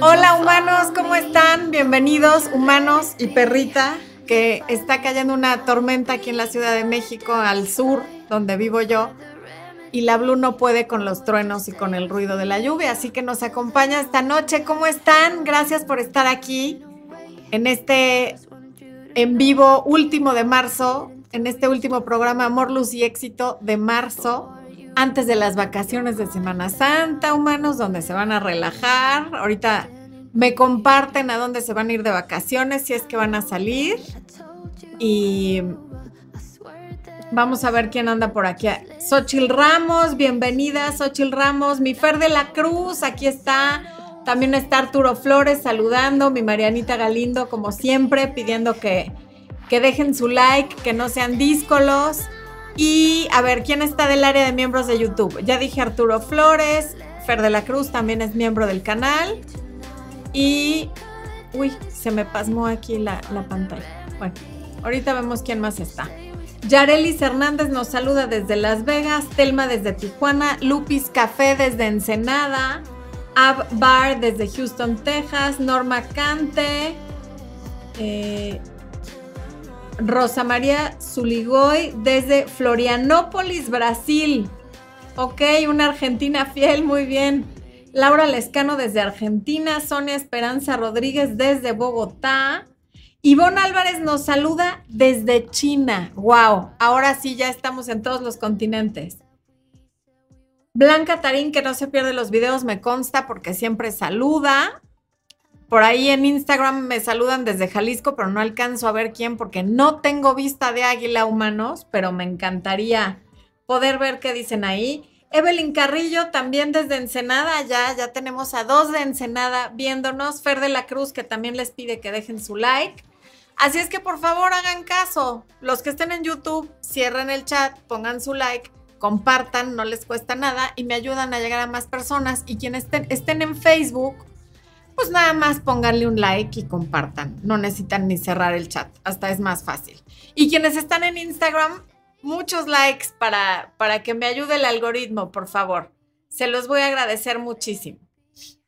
Hola humanos, ¿cómo están? Bienvenidos humanos y perrita, que está cayendo una tormenta aquí en la Ciudad de México, al sur, donde vivo yo. Y la Blue no puede con los truenos y con el ruido de la lluvia, así que nos acompaña esta noche. ¿Cómo están? Gracias por estar aquí en este en vivo último de marzo, en este último programa Amor, Luz y Éxito de marzo, antes de las vacaciones de Semana Santa, humanos, donde se van a relajar. Ahorita me comparten a dónde se van a ir de vacaciones, si es que van a salir. Y vamos a ver quién anda por aquí. Xochil Ramos, bienvenida, Xochil Ramos. Mi Fer de la Cruz, aquí está. También está Arturo Flores saludando, mi Marianita Galindo, como siempre, pidiendo que, que dejen su like, que no sean díscolos. Y a ver, ¿quién está del área de miembros de YouTube? Ya dije Arturo Flores, Fer de la Cruz también es miembro del canal. Y. Uy, se me pasmó aquí la, la pantalla. Bueno, ahorita vemos quién más está. Yarelis Hernández nos saluda desde Las Vegas, Telma desde Tijuana, Lupis Café desde Ensenada, Ab Bar desde Houston, Texas, Norma Cante, eh, Rosa María Zuligoy desde Florianópolis, Brasil. Ok, una argentina fiel, muy bien. Laura Lescano desde Argentina, Sonia Esperanza Rodríguez desde Bogotá. Ivonne Álvarez nos saluda desde China. ¡Wow! Ahora sí, ya estamos en todos los continentes. Blanca Tarín, que no se pierde los videos, me consta porque siempre saluda. Por ahí en Instagram me saludan desde Jalisco, pero no alcanzo a ver quién porque no tengo vista de águila humanos, pero me encantaría poder ver qué dicen ahí. Evelyn Carrillo, también desde Ensenada, ya, ya tenemos a dos de Ensenada viéndonos. Fer de la Cruz, que también les pide que dejen su like. Así es que por favor hagan caso. Los que estén en YouTube, cierren el chat, pongan su like, compartan, no les cuesta nada y me ayudan a llegar a más personas. Y quienes estén, estén en Facebook, pues nada más pónganle un like y compartan. No necesitan ni cerrar el chat, hasta es más fácil. Y quienes están en Instagram, muchos likes para, para que me ayude el algoritmo, por favor. Se los voy a agradecer muchísimo.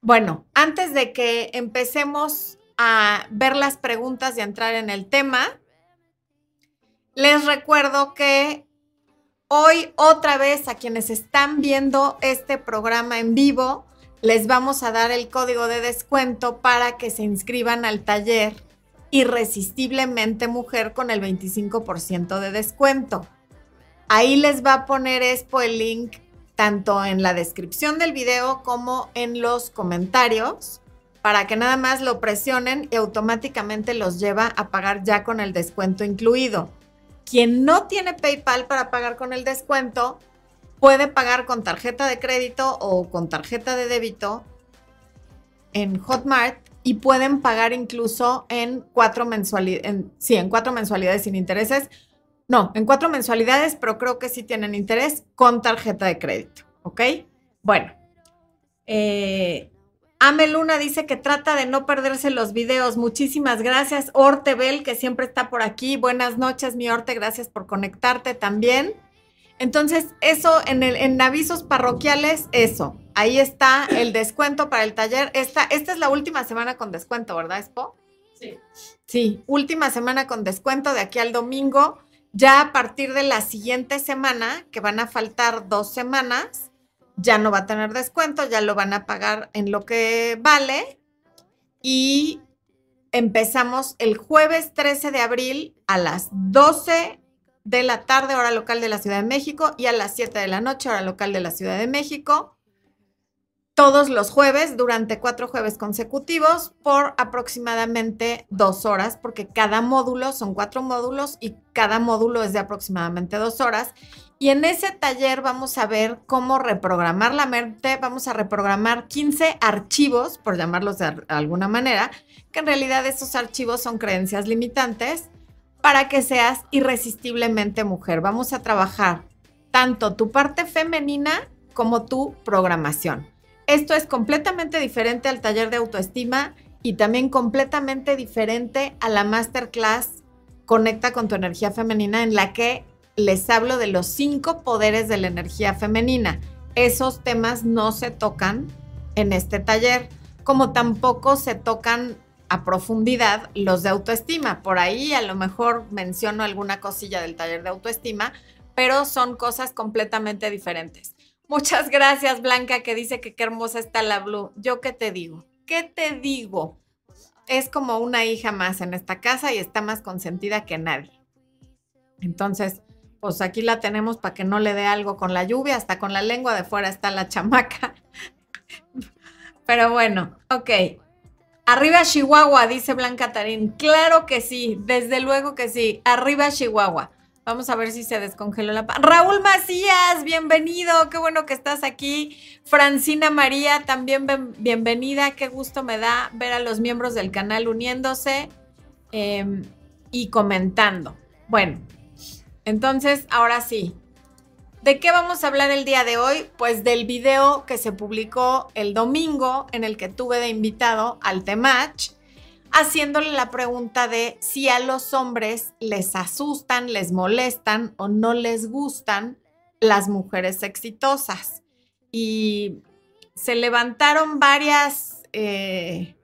Bueno, antes de que empecemos a ver las preguntas y a entrar en el tema, les recuerdo que hoy otra vez a quienes están viendo este programa en vivo, les vamos a dar el código de descuento para que se inscriban al taller Irresistiblemente Mujer con el 25% de descuento. Ahí les va a poner Expo el link tanto en la descripción del video como en los comentarios para que nada más lo presionen y automáticamente los lleva a pagar ya con el descuento incluido. Quien no tiene PayPal para pagar con el descuento puede pagar con tarjeta de crédito o con tarjeta de débito en Hotmart y pueden pagar incluso en cuatro mensualidades, sí, en cuatro mensualidades sin intereses no, en cuatro mensualidades, pero creo que sí tienen interés con tarjeta de crédito, ¿ok? Bueno, eh, Ame Luna dice que trata de no perderse los videos. Muchísimas gracias. Ortebel, que siempre está por aquí. Buenas noches, mi Orte. Gracias por conectarte también. Entonces, eso en, el, en avisos parroquiales, eso. Ahí está el descuento para el taller. Esta, esta es la última semana con descuento, ¿verdad, Expo? Sí. Sí, última semana con descuento de aquí al domingo. Ya a partir de la siguiente semana, que van a faltar dos semanas, ya no va a tener descuento, ya lo van a pagar en lo que vale. Y empezamos el jueves 13 de abril a las 12 de la tarde, hora local de la Ciudad de México, y a las 7 de la noche, hora local de la Ciudad de México todos los jueves durante cuatro jueves consecutivos por aproximadamente dos horas, porque cada módulo son cuatro módulos y cada módulo es de aproximadamente dos horas. Y en ese taller vamos a ver cómo reprogramar la mente, vamos a reprogramar 15 archivos, por llamarlos de alguna manera, que en realidad esos archivos son creencias limitantes para que seas irresistiblemente mujer. Vamos a trabajar tanto tu parte femenina como tu programación. Esto es completamente diferente al taller de autoestima y también completamente diferente a la masterclass Conecta con tu energía femenina en la que les hablo de los cinco poderes de la energía femenina. esos temas no se tocan en este taller, como tampoco se tocan a profundidad los de autoestima. Por ahí a lo mejor menciono alguna cosilla del taller de autoestima, pero son cosas completamente diferentes. Muchas gracias, Blanca, que dice que qué hermosa está la Blue. Yo qué te digo, ¿qué te digo? Es como una hija más en esta casa y está más consentida que nadie. Entonces, pues aquí la tenemos para que no le dé algo con la lluvia, hasta con la lengua de fuera está la chamaca. Pero bueno, ok. Arriba Chihuahua, dice Blanca Tarín. Claro que sí, desde luego que sí. Arriba Chihuahua. Vamos a ver si se descongeló la... Raúl Macías, bienvenido, qué bueno que estás aquí. Francina María, también bienvenida, qué gusto me da ver a los miembros del canal uniéndose em, y comentando. Bueno, entonces, ahora sí. ¿De qué vamos a hablar el día de hoy? Pues del video que se publicó el domingo en el que tuve de invitado al Temach haciéndole la pregunta de si a los hombres les asustan, les molestan o no les gustan las mujeres exitosas. Y se levantaron varias eh,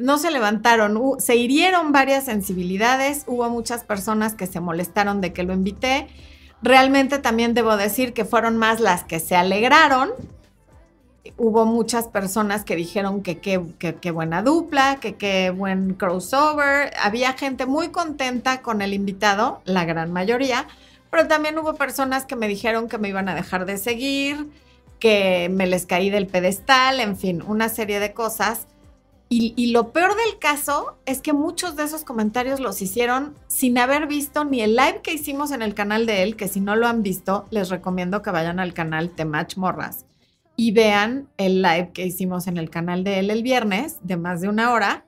no se levantaron, se hirieron varias sensibilidades, hubo muchas personas que se molestaron de que lo invité. Realmente también debo decir que fueron más las que se alegraron hubo muchas personas que dijeron que qué buena dupla, que qué buen crossover. Había gente muy contenta con el invitado, la gran mayoría, pero también hubo personas que me dijeron que me iban a dejar de seguir, que me les caí del pedestal, en fin, una serie de cosas. Y, lo peor del caso es que muchos de esos comentarios los hicieron sin haber visto ni el live que hicimos en el canal de él, que si no lo han visto, les recomiendo que vayan al canal Temach Morras y vean el live que hicimos en el canal de él el viernes de más de una hora.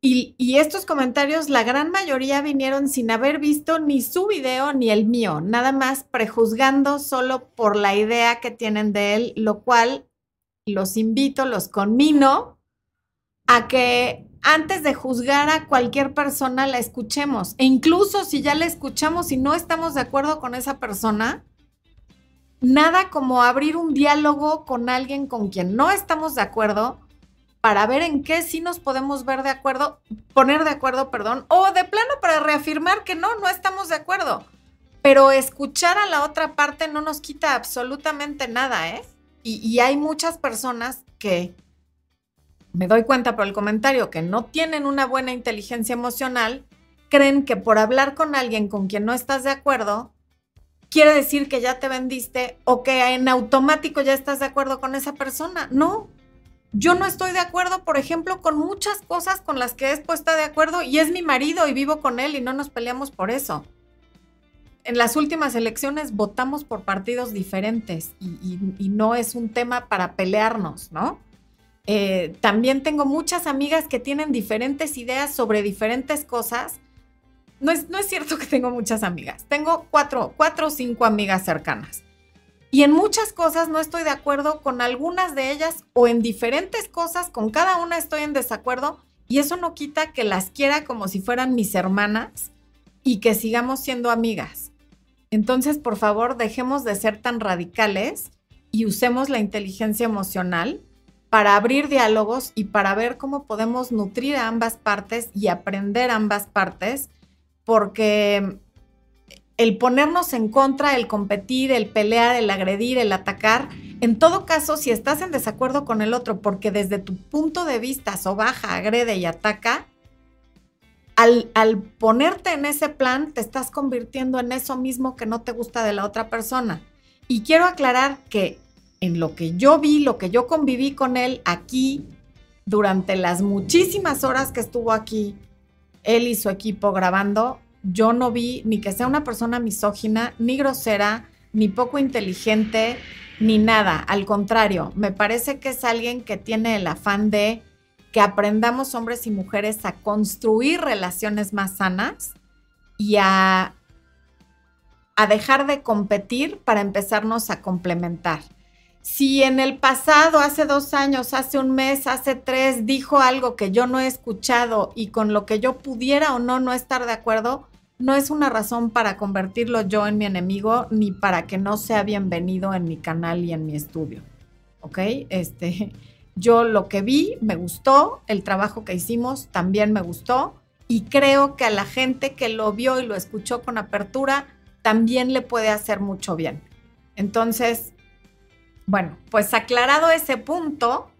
Y, y, estos comentarios, la gran mayoría vinieron sin haber visto ni su video ni el mío, nada más prejuzgando solo por la idea que tienen de él, lo cual los invito, los conmino a que antes de juzgar a cualquier persona la escuchemos. E incluso si ya la escuchamos y no estamos de acuerdo con esa persona, nada como abrir un diálogo con alguien con quien no estamos de acuerdo para ver en qué sí nos podemos ver de acuerdo, poner de acuerdo, perdón, o de plano para reafirmar que no, no estamos de acuerdo. Pero escuchar a la otra parte no nos quita absolutamente nada, ¿eh? Y, hay muchas personas que, me doy cuenta por el comentario, que no tienen una buena inteligencia emocional, creen que por hablar con alguien con quien no estás de acuerdo, quiere decir que ya te vendiste o que en automático ya estás de acuerdo con esa persona. No, yo no estoy de acuerdo, por ejemplo, con muchas cosas con las que es puesta de acuerdo y es mi marido y vivo con él y no nos peleamos por eso. En las últimas elecciones votamos por partidos diferentes y, no es un tema para pelearnos, ¿no? Eh, también tengo muchas amigas que tienen diferentes ideas sobre diferentes cosas no es, no es cierto que tengo muchas amigas. Tengo cuatro, cuatro o cinco amigas cercanas. Y en muchas cosas no estoy de acuerdo con algunas de ellas o en diferentes cosas, con cada una estoy en desacuerdo y eso no quita que las quiera como si fueran mis hermanas y que sigamos siendo amigas. Entonces, por favor, dejemos de ser tan radicales y usemos la inteligencia emocional para abrir diálogos y para ver cómo podemos nutrir a ambas partes y aprender ambas partes porque el ponernos en contra, el competir, el pelear, el agredir, el atacar, en todo caso, si estás en desacuerdo con el otro porque desde tu punto de vista sobaja, agrede y ataca, al, ponerte en ese plan, te estás convirtiendo en eso mismo que no te gusta de la otra persona. Y quiero aclarar que en lo que yo vi, lo que yo conviví con él aquí, durante las muchísimas horas que estuvo aquí, él y su equipo grabando, yo no vi ni que sea una persona misógina, ni grosera, ni poco inteligente, ni nada. Al contrario, me parece que es alguien que tiene el afán de que aprendamos hombres y mujeres a construir relaciones más sanas y a, a dejar de competir para empezarnos a complementar si en el pasado, hace dos años, hace un mes, hace tres, dijo algo que yo no he escuchado y con lo que yo pudiera o no no estar de acuerdo, no es una razón para convertirlo yo en mi enemigo ni para que no sea bienvenido en mi canal y en mi estudio. ¿Ok? Este, yo lo que vi me gustó, el trabajo que hicimos también me gustó y creo que a la gente que lo vio y lo escuchó con apertura también le puede hacer mucho bien. Entonces, bueno, pues aclarado ese punto,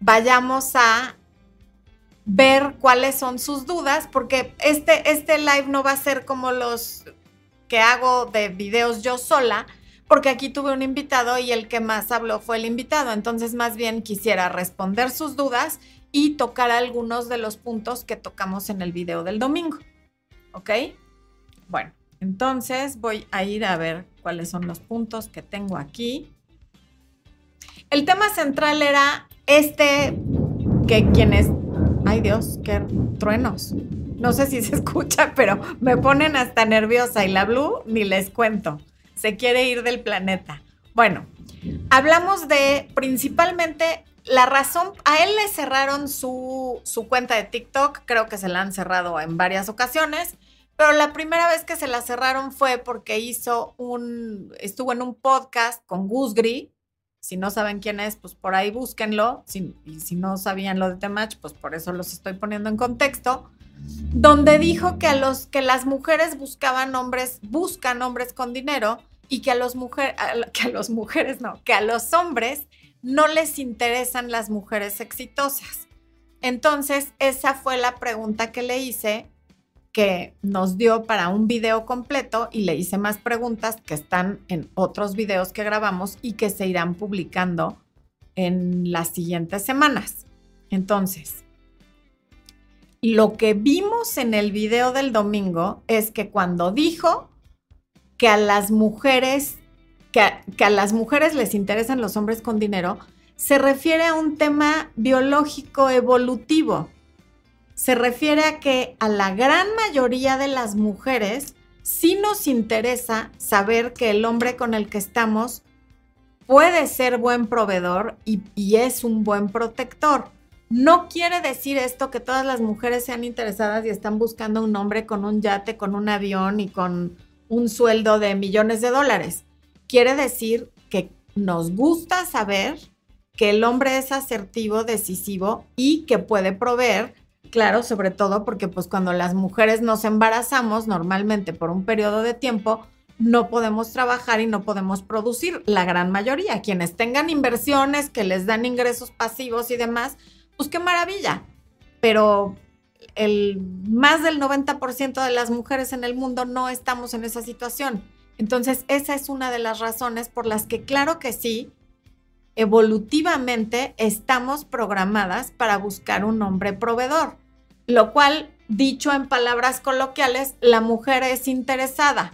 vayamos a ver cuáles son sus dudas, porque este, este live no va a ser como los que hago de videos yo sola, porque aquí tuve un invitado y el que más habló fue el invitado. Entonces, más bien quisiera responder sus dudas y tocar algunos de los puntos que tocamos en el video del domingo. ¿Ok? Bueno, entonces voy a ir a ver cuáles son los puntos que tengo aquí. El tema central era este, que quienes, ay Dios, qué truenos. No sé si se escucha, pero me ponen hasta nerviosa y la Blue ni les cuento. Se quiere ir del planeta. Bueno, hablamos de principalmente la razón, a él le cerraron su, su, cuenta de TikTok, creo que se la han cerrado en varias ocasiones, pero la primera vez que se la cerraron fue porque hizo un, estuvo en un podcast con Gus Gris. Si no saben quién es, pues por ahí búsquenlo. y si no sabían lo de The Match, pues por eso los estoy poniendo en contexto. Donde dijo que a los que las mujeres buscaban hombres, buscan hombres con dinero y que a los mujeres, que a los mujeres no, que a los hombres no les interesan las mujeres exitosas. Entonces, esa fue la pregunta que le hice, que nos dio para un video completo y le hice más preguntas que están en otros videos que grabamos y que se irán publicando en las siguientes semanas. Entonces, lo que vimos en el video del domingo es que cuando dijo que a las mujeres que a, las mujeres les interesan los hombres con dinero, se refiere a un tema biológico evolutivo. Se refiere a que a la gran mayoría de las mujeres sí nos interesa saber que el hombre con el que estamos puede ser buen proveedor y, y, es un buen protector. No quiere decir esto que todas las mujeres sean interesadas y están buscando un hombre con un yate, con un avión y con un sueldo de millones de dólares quiere decir que nos gusta saber que el hombre es asertivo, decisivo y que puede proveer, claro, sobre todo porque pues cuando las mujeres nos embarazamos normalmente por un periodo de tiempo, no podemos trabajar y no podemos producir. La gran mayoría, quienes tengan inversiones que les dan ingresos pasivos y demás, pues qué maravilla. Pero el más del 90% de las mujeres en el mundo no estamos en esa situación. Entonces, esa es una de las razones por las que, claro que sí, evolutivamente estamos programadas para buscar un hombre proveedor, lo cual, dicho en palabras coloquiales, la mujer es interesada.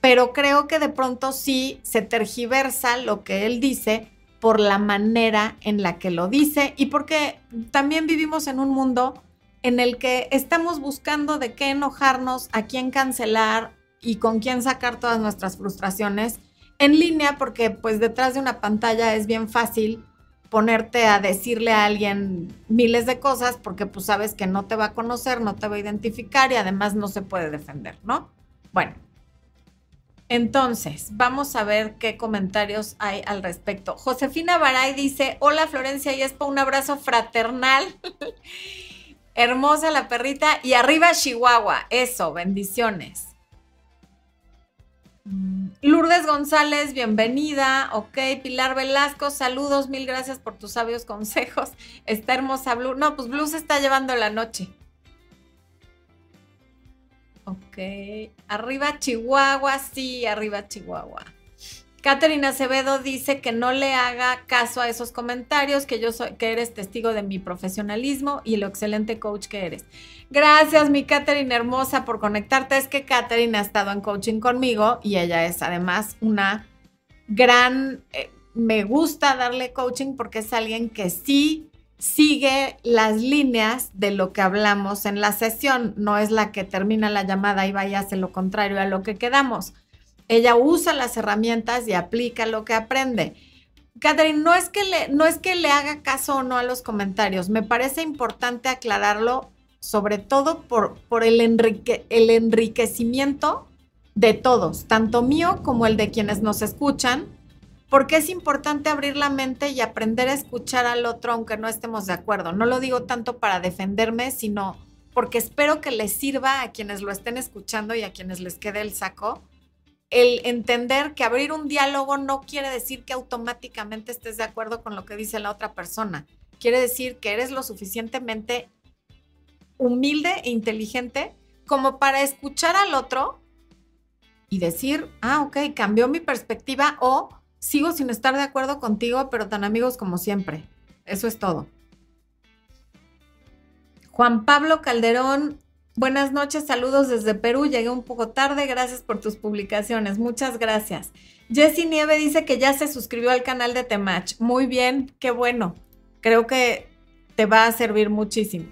Pero creo que de pronto sí se tergiversa lo que él dice por la manera en la que lo dice y porque también vivimos en un mundo en el que estamos buscando de qué enojarnos, a quién cancelar, y con quién sacar todas nuestras frustraciones en línea, porque pues detrás de una pantalla es bien fácil ponerte a decirle a alguien miles de cosas porque pues sabes que no te va a conocer, no te va a identificar y además no se puede defender, ¿no? Bueno, entonces vamos a ver qué comentarios hay al respecto. Josefina Baray dice, hola Florencia y Espo, un abrazo fraternal. Hermosa la perrita y arriba Chihuahua, eso, bendiciones. Lourdes González, bienvenida. Ok, Pilar Velasco, saludos, mil gracias por tus sabios consejos. Está hermosa Blue. No, pues Blue se está llevando la noche. Ok, arriba Chihuahua, sí, arriba Chihuahua. Catherine Acevedo dice que no le haga caso a esos comentarios, que yo soy, que eres testigo de mi profesionalismo y lo excelente coach que eres. Gracias, mi Catherine hermosa, por conectarte. Es que Catherine ha estado en coaching conmigo y ella es además una gran, eh, me gusta darle coaching porque es alguien que sí sigue las líneas de lo que hablamos en la sesión, no es la que termina la llamada y vaya a hacer lo contrario a lo que quedamos. Ella usa las herramientas y aplica lo que aprende. Catherine, no es, que le, no es que le haga caso o no a los comentarios, me parece importante aclararlo sobre todo por, por el, el enriquecimiento de todos, tanto mío como el de quienes nos escuchan, porque es importante abrir la mente y aprender a escuchar al otro aunque no estemos de acuerdo. No lo digo tanto para defenderme, sino porque espero que les sirva a quienes lo estén escuchando y a quienes les quede el saco el entender que abrir un diálogo no quiere decir que automáticamente estés de acuerdo con lo que dice la otra persona. Quiere decir que eres lo suficientemente humilde e inteligente como para escuchar al otro y decir, ah, ok, cambió mi perspectiva o sigo sin estar de acuerdo contigo, pero tan amigos como siempre. Eso es todo. Juan Pablo Calderón, buenas noches, saludos desde Perú. Llegué un poco tarde, gracias por tus publicaciones. Muchas gracias. Jessy Nieve dice que ya se suscribió al canal de Temach. Muy bien, qué bueno. Creo que te va a servir muchísimo.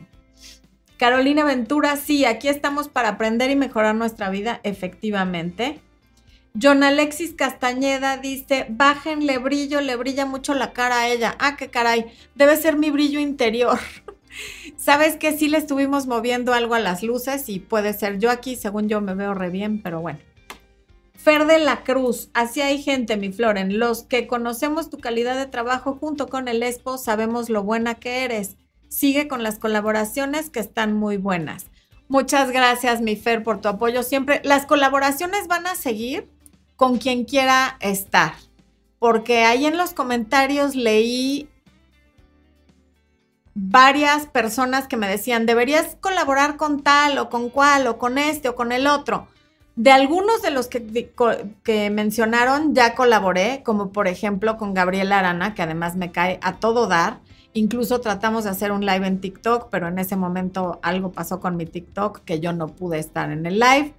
Carolina Ventura, sí, aquí estamos para aprender y mejorar nuestra vida, efectivamente. John Alexis Castañeda dice, bájenle brillo, le brilla mucho la cara a ella. Ah, qué caray, debe ser mi brillo interior. Sabes que sí le estuvimos moviendo algo a las luces y puede ser yo aquí, según yo me veo re bien, pero bueno. Fer de la Cruz, así hay gente, mi Floren. Los que conocemos tu calidad de trabajo junto con el Expo sabemos lo buena que eres. Sigue con las colaboraciones que están muy buenas. Muchas gracias, mi Fer, por tu apoyo siempre. Las colaboraciones van a seguir con quien quiera estar. Porque ahí en los comentarios leí varias personas que me decían, deberías colaborar con tal o con cual o con este o con el otro. De algunos de los que, que, mencionaron ya colaboré, como por ejemplo con Gabriela Arana, que además me cae a todo dar. Incluso tratamos de hacer un live en TikTok, pero en ese momento algo pasó con mi TikTok que yo no pude estar en el live.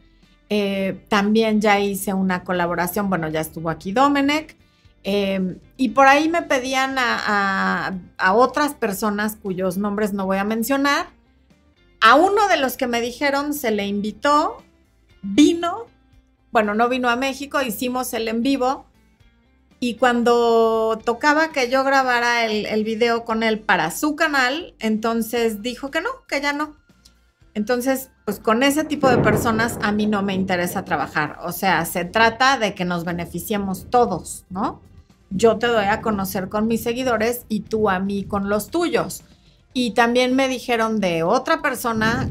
Eh, también ya hice una colaboración, bueno, ya estuvo aquí Domenech. Eh, y por ahí me pedían a, otras personas cuyos nombres no voy a mencionar. A uno de los que me dijeron se le invitó, vino, bueno, no vino a México, hicimos el en vivo. Y cuando tocaba que yo grabara el, el video con él para su canal, entonces dijo que no, que ya no. Entonces, pues con ese tipo de personas a mí no me interesa trabajar. O sea, se trata de que nos beneficiemos todos, ¿no? Yo te doy a conocer con mis seguidores y tú a mí con los tuyos. Y también me dijeron de otra persona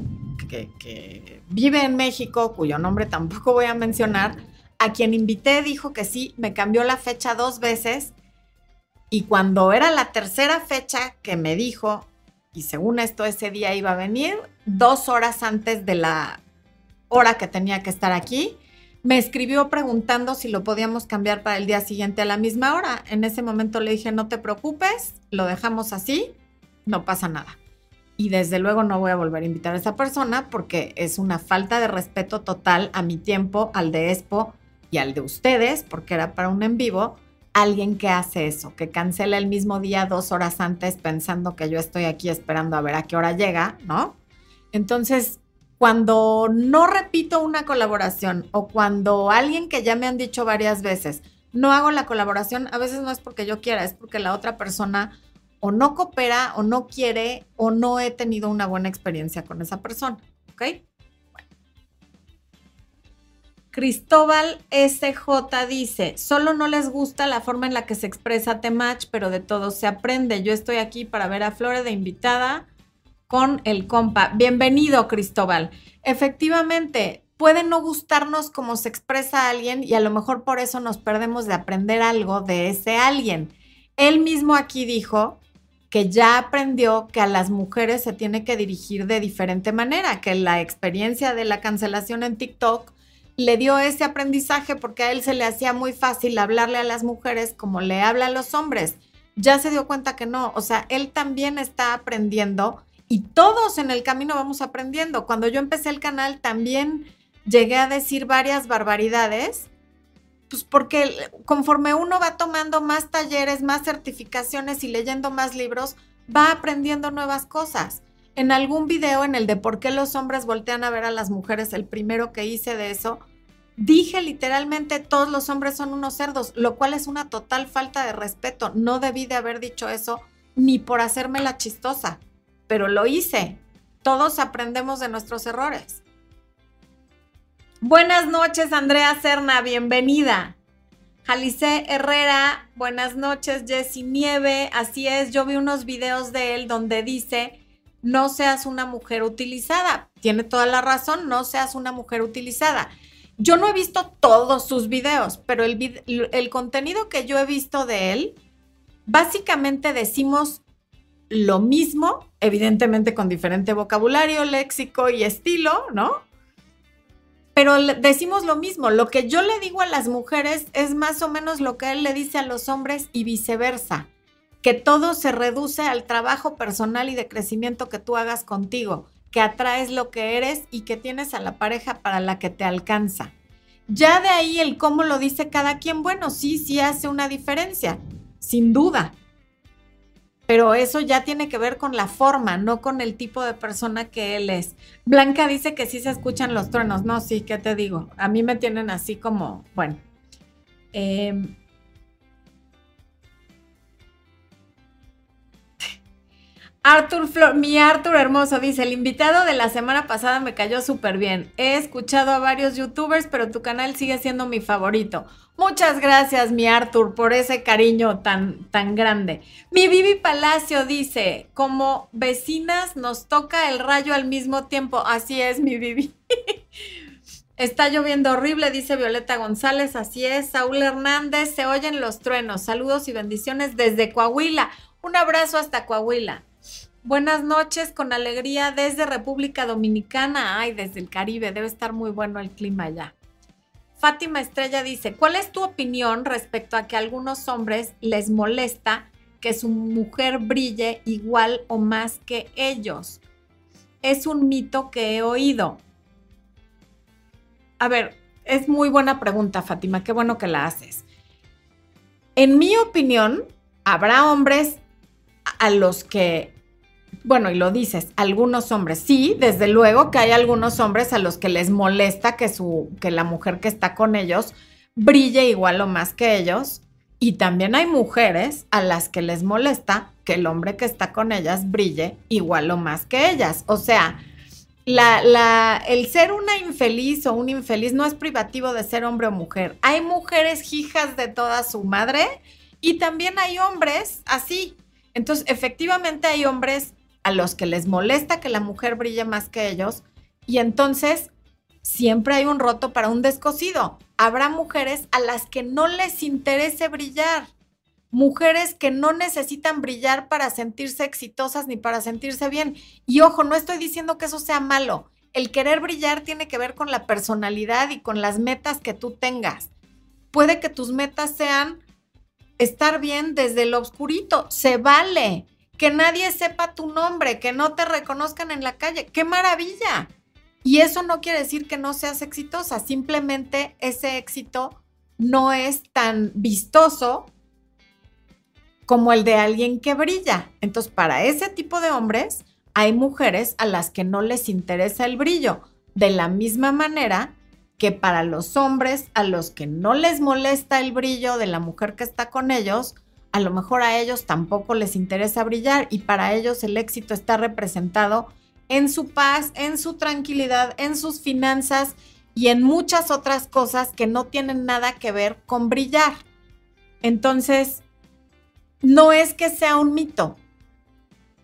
que, vive en México, cuyo nombre tampoco voy a mencionar, a quien invité dijo que sí, me cambió la fecha dos veces. Y cuando era la tercera fecha que me dijo, y según esto ese día iba a venir, dos horas antes de la hora que tenía que estar aquí, me escribió preguntando si lo podíamos cambiar para el día siguiente a la misma hora. En ese momento le dije, no te preocupes, lo dejamos así, no pasa nada. Y desde luego no voy a volver a invitar a esa persona porque es una falta de respeto total a mi tiempo, al de Expo y al de ustedes, porque era para un en vivo, alguien que hace eso, que cancela el mismo día dos horas antes pensando que yo estoy aquí esperando a ver a qué hora llega, ¿no? Entonces, cuando no repito una colaboración o cuando alguien que ya me han dicho varias veces, no hago la colaboración, a veces no es porque yo quiera, es porque la otra persona o no coopera o no quiere o no he tenido una buena experiencia con esa persona, ¿ok? Cristóbal SJ dice, solo no les gusta la forma en la que se expresa Temach, pero de todo se aprende. Yo estoy aquí para ver a Flore de invitada con el compa. Bienvenido, Cristóbal. Efectivamente, puede no gustarnos cómo se expresa alguien y a lo mejor por eso nos perdemos de aprender algo de ese alguien. Él mismo aquí dijo que ya aprendió que a las mujeres se tiene que dirigir de diferente manera, que la experiencia de la cancelación en TikTok le dio ese aprendizaje porque a él se le hacía muy fácil hablarle a las mujeres como le habla a los hombres. Ya se dio cuenta que no, o sea, él también está aprendiendo y todos en el camino vamos aprendiendo. Cuando yo empecé el canal también llegué a decir varias barbaridades, pues porque conforme uno va tomando más talleres, más certificaciones y leyendo más libros, va aprendiendo nuevas cosas en algún video en el de por qué los hombres voltean a ver a las mujeres, el primero que hice de eso, dije literalmente todos los hombres son unos cerdos, lo cual es una total falta de respeto. No debí de haber dicho eso ni por hacerme la chistosa, pero lo hice. Todos aprendemos de nuestros errores. Buenas noches, Andrea Serna, bienvenida. Jalice Herrera, buenas noches, Jessy Nieve. Así es, yo vi unos videos de él donde dice, no seas una mujer utilizada. Tiene toda la razón, no seas una mujer utilizada. Yo no he visto todos sus videos, pero el, el contenido que yo he visto de él, básicamente decimos lo mismo, evidentemente con diferente vocabulario, léxico y estilo, ¿no? pero decimos lo mismo, lo que yo le digo a las mujeres es más o menos lo que él le dice a los hombres y viceversa, que todo se reduce al trabajo personal y de crecimiento que tú hagas contigo, que atraes lo que eres y que tienes a la pareja para la que te alcanza. Ya de ahí el cómo lo dice cada quien, bueno, sí, sí hace una diferencia, sin duda, pero eso ya tiene que ver con la forma, no con el tipo de persona que él es. Blanca dice que sí se escuchan los truenos. No, sí, ¿qué te digo? A mí me tienen así como, bueno. Eh, Arthur Flor, mi Arthur hermoso dice, el invitado de la semana pasada me cayó súper bien. He escuchado a varios youtubers, pero tu canal sigue siendo mi favorito. Muchas gracias, mi Arthur, por ese cariño tan, tan grande. Mi Vivi Palacio dice, como vecinas nos toca el rayo al mismo tiempo. Así es, mi Vivi. Está lloviendo horrible, dice Violeta González. Así es. Saúl Hernández, se oyen los truenos. Saludos y bendiciones desde Coahuila. Un abrazo hasta Coahuila. Buenas noches, con alegría desde República Dominicana. Ay, desde el Caribe, debe estar muy bueno el clima allá. Fátima Estrella dice, ¿cuál es tu opinión respecto a que a algunos hombres les molesta que su mujer brille igual o más que ellos? Es un mito que he oído. A ver, es muy buena pregunta, Fátima, qué bueno que la haces. En mi opinión, habrá hombres a los que bueno, y lo dices, algunos hombres, sí, desde luego que hay algunos hombres a los que les molesta que, su, que la mujer que está con ellos brille igual o más que ellos. Y también hay mujeres a las que les molesta que el hombre que está con ellas brille igual o más que ellas. O sea, la, la, el ser una infeliz o un infeliz no es privativo de ser hombre o mujer. Hay mujeres hijas de toda su madre y también hay hombres así. Entonces, efectivamente hay hombres a los que les molesta que la mujer brille más que ellos y entonces siempre hay un roto para un descosido. Habrá mujeres a las que no les interese brillar, mujeres que no necesitan brillar para sentirse exitosas ni para sentirse bien. Y ojo, no estoy diciendo que eso sea malo. El querer brillar tiene que ver con la personalidad y con las metas que tú tengas. Puede que tus metas sean estar bien desde lo oscurito, se vale que nadie sepa tu nombre, que no te reconozcan en la calle. ¡Qué maravilla! Y eso no quiere decir que no seas exitosa, simplemente ese éxito no es tan vistoso como el de alguien que brilla. Entonces, para ese tipo de hombres, hay mujeres a las que no les interesa el brillo. De la misma manera que para los hombres a los que no les molesta el brillo de la mujer que está con ellos, a lo mejor a ellos tampoco les interesa brillar y para ellos el éxito está representado en su paz, en su tranquilidad, en sus finanzas y en muchas otras cosas que no tienen nada que ver con brillar. Entonces, no es que sea un mito.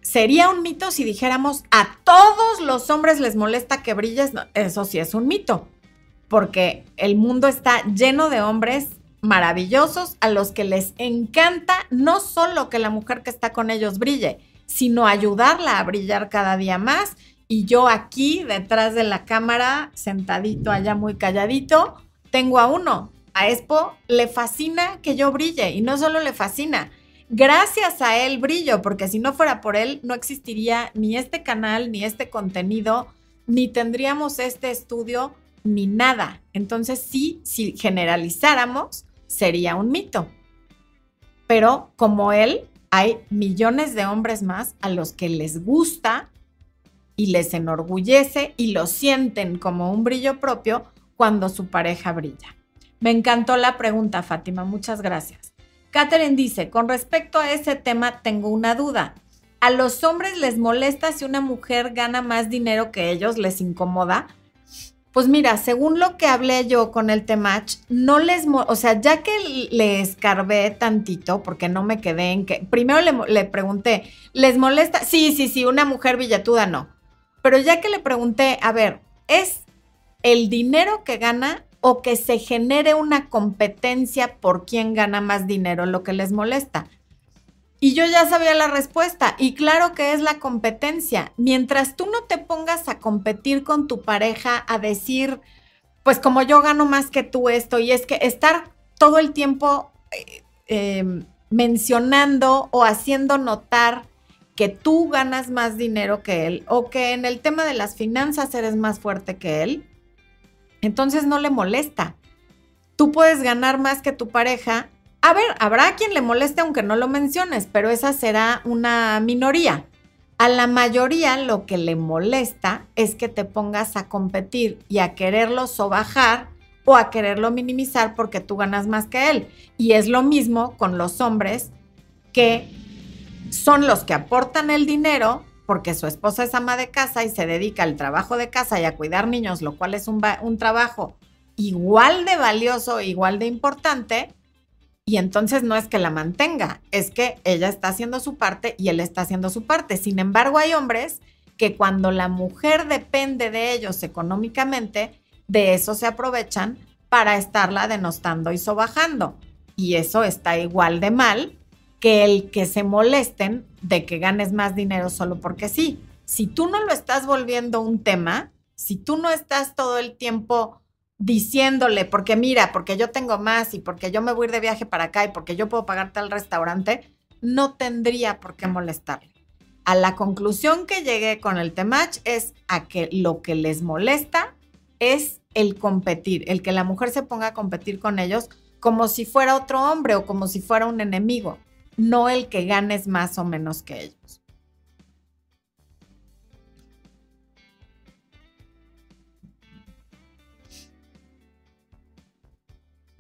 Sería un mito si dijéramos a todos los hombres les molesta que brilles. eso sí es un mito, porque el mundo está lleno de hombres maravillosos a los que les encanta no solo que la mujer que está con ellos brille, sino ayudarla a brillar cada día más. Y yo aquí, detrás de la cámara, sentadito allá muy calladito, tengo a uno. A Expo le fascina que yo brille y no solo le fascina, gracias a él brillo, porque si no fuera por él no existiría ni este canal, ni este contenido, ni tendríamos este estudio, ni nada. Entonces sí, si generalizáramos, sería un mito. Pero como él, hay millones de hombres más a los que les gusta y les enorgullece y lo sienten como un brillo propio cuando su pareja brilla. Me encantó la pregunta, Fátima. Muchas gracias. Catherine dice, con respecto a ese tema tengo una duda. ¿A los hombres les molesta si una mujer gana más dinero que ellos? ¿Les incomoda? Pues mira, según lo que hablé yo con el Temach, no les, o sea, ya que le escarbé tantito, porque no me quedé en que, primero le, le, pregunté, ¿les molesta? Sí, sí, sí, una mujer billetuda no. Pero ya que le pregunté, a ver, ¿es el dinero que gana o que se genere una competencia por quién gana más dinero lo que les molesta? Y yo ya sabía la respuesta y claro que es la competencia. Mientras tú no te pongas a competir con tu pareja, a decir, pues como yo gano más que tú esto, y es que estar todo el tiempo eh, em, mencionando o haciendo notar que tú ganas más dinero que él o que en el tema de las finanzas eres más fuerte que él, entonces no le molesta. Tú puedes ganar más que tu pareja a ver, habrá quien le moleste aunque no lo menciones, pero esa será una minoría. A la mayoría lo que le molesta es que te pongas a competir y a quererlo sobajar o a quererlo minimizar porque tú ganas más que él. Y es lo mismo con los hombres que son los que aportan el dinero porque su esposa es ama de casa y se dedica al trabajo de casa y a cuidar niños, lo cual es un, un trabajo igual de valioso, igual de importante, y entonces no es que la mantenga, es que ella está haciendo su parte y él está haciendo su parte. Sin embargo, hay hombres que cuando la mujer depende de ellos económicamente, de eso se aprovechan para estarla denostando y sobajando. Y eso está igual de mal que el que se molesten de que ganes más dinero solo porque sí. Si tú no lo estás volviendo un tema, si tú no estás todo el tiempo diciéndole, porque mira, porque yo tengo más y porque yo me voy a ir de viaje para acá y porque yo puedo pagarte al restaurante, no tendría por qué molestarle. A la conclusión que llegué con el Temach es a que lo que les molesta es el competir, el que la mujer se ponga a competir con ellos como si fuera otro hombre o como si fuera un enemigo, no el que ganes más o menos que ellos.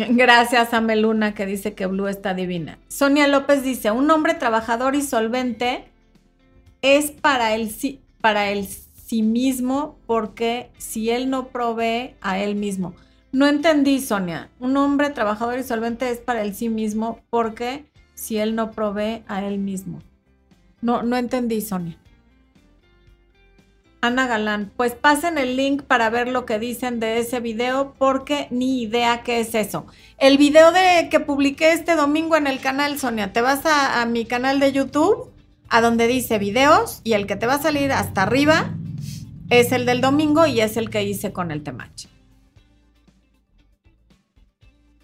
Gracias a Meluna que dice que Blue está divina. Sonia López dice, un hombre trabajador y solvente es para él, para el sí mismo porque si él no provee a él mismo. No entendí, Sonia. Un hombre trabajador y solvente es para él sí mismo porque si él no provee a él mismo. No, no entendí, Sonia. Ana Galán, pues pasen el link para ver lo que dicen de ese video porque ni idea qué es eso. El video de que publiqué este domingo en el canal, Sonia, te vas a, mi canal de YouTube, a donde dice videos y el que te va a salir hasta arriba es el del domingo y es el que hice con el temache.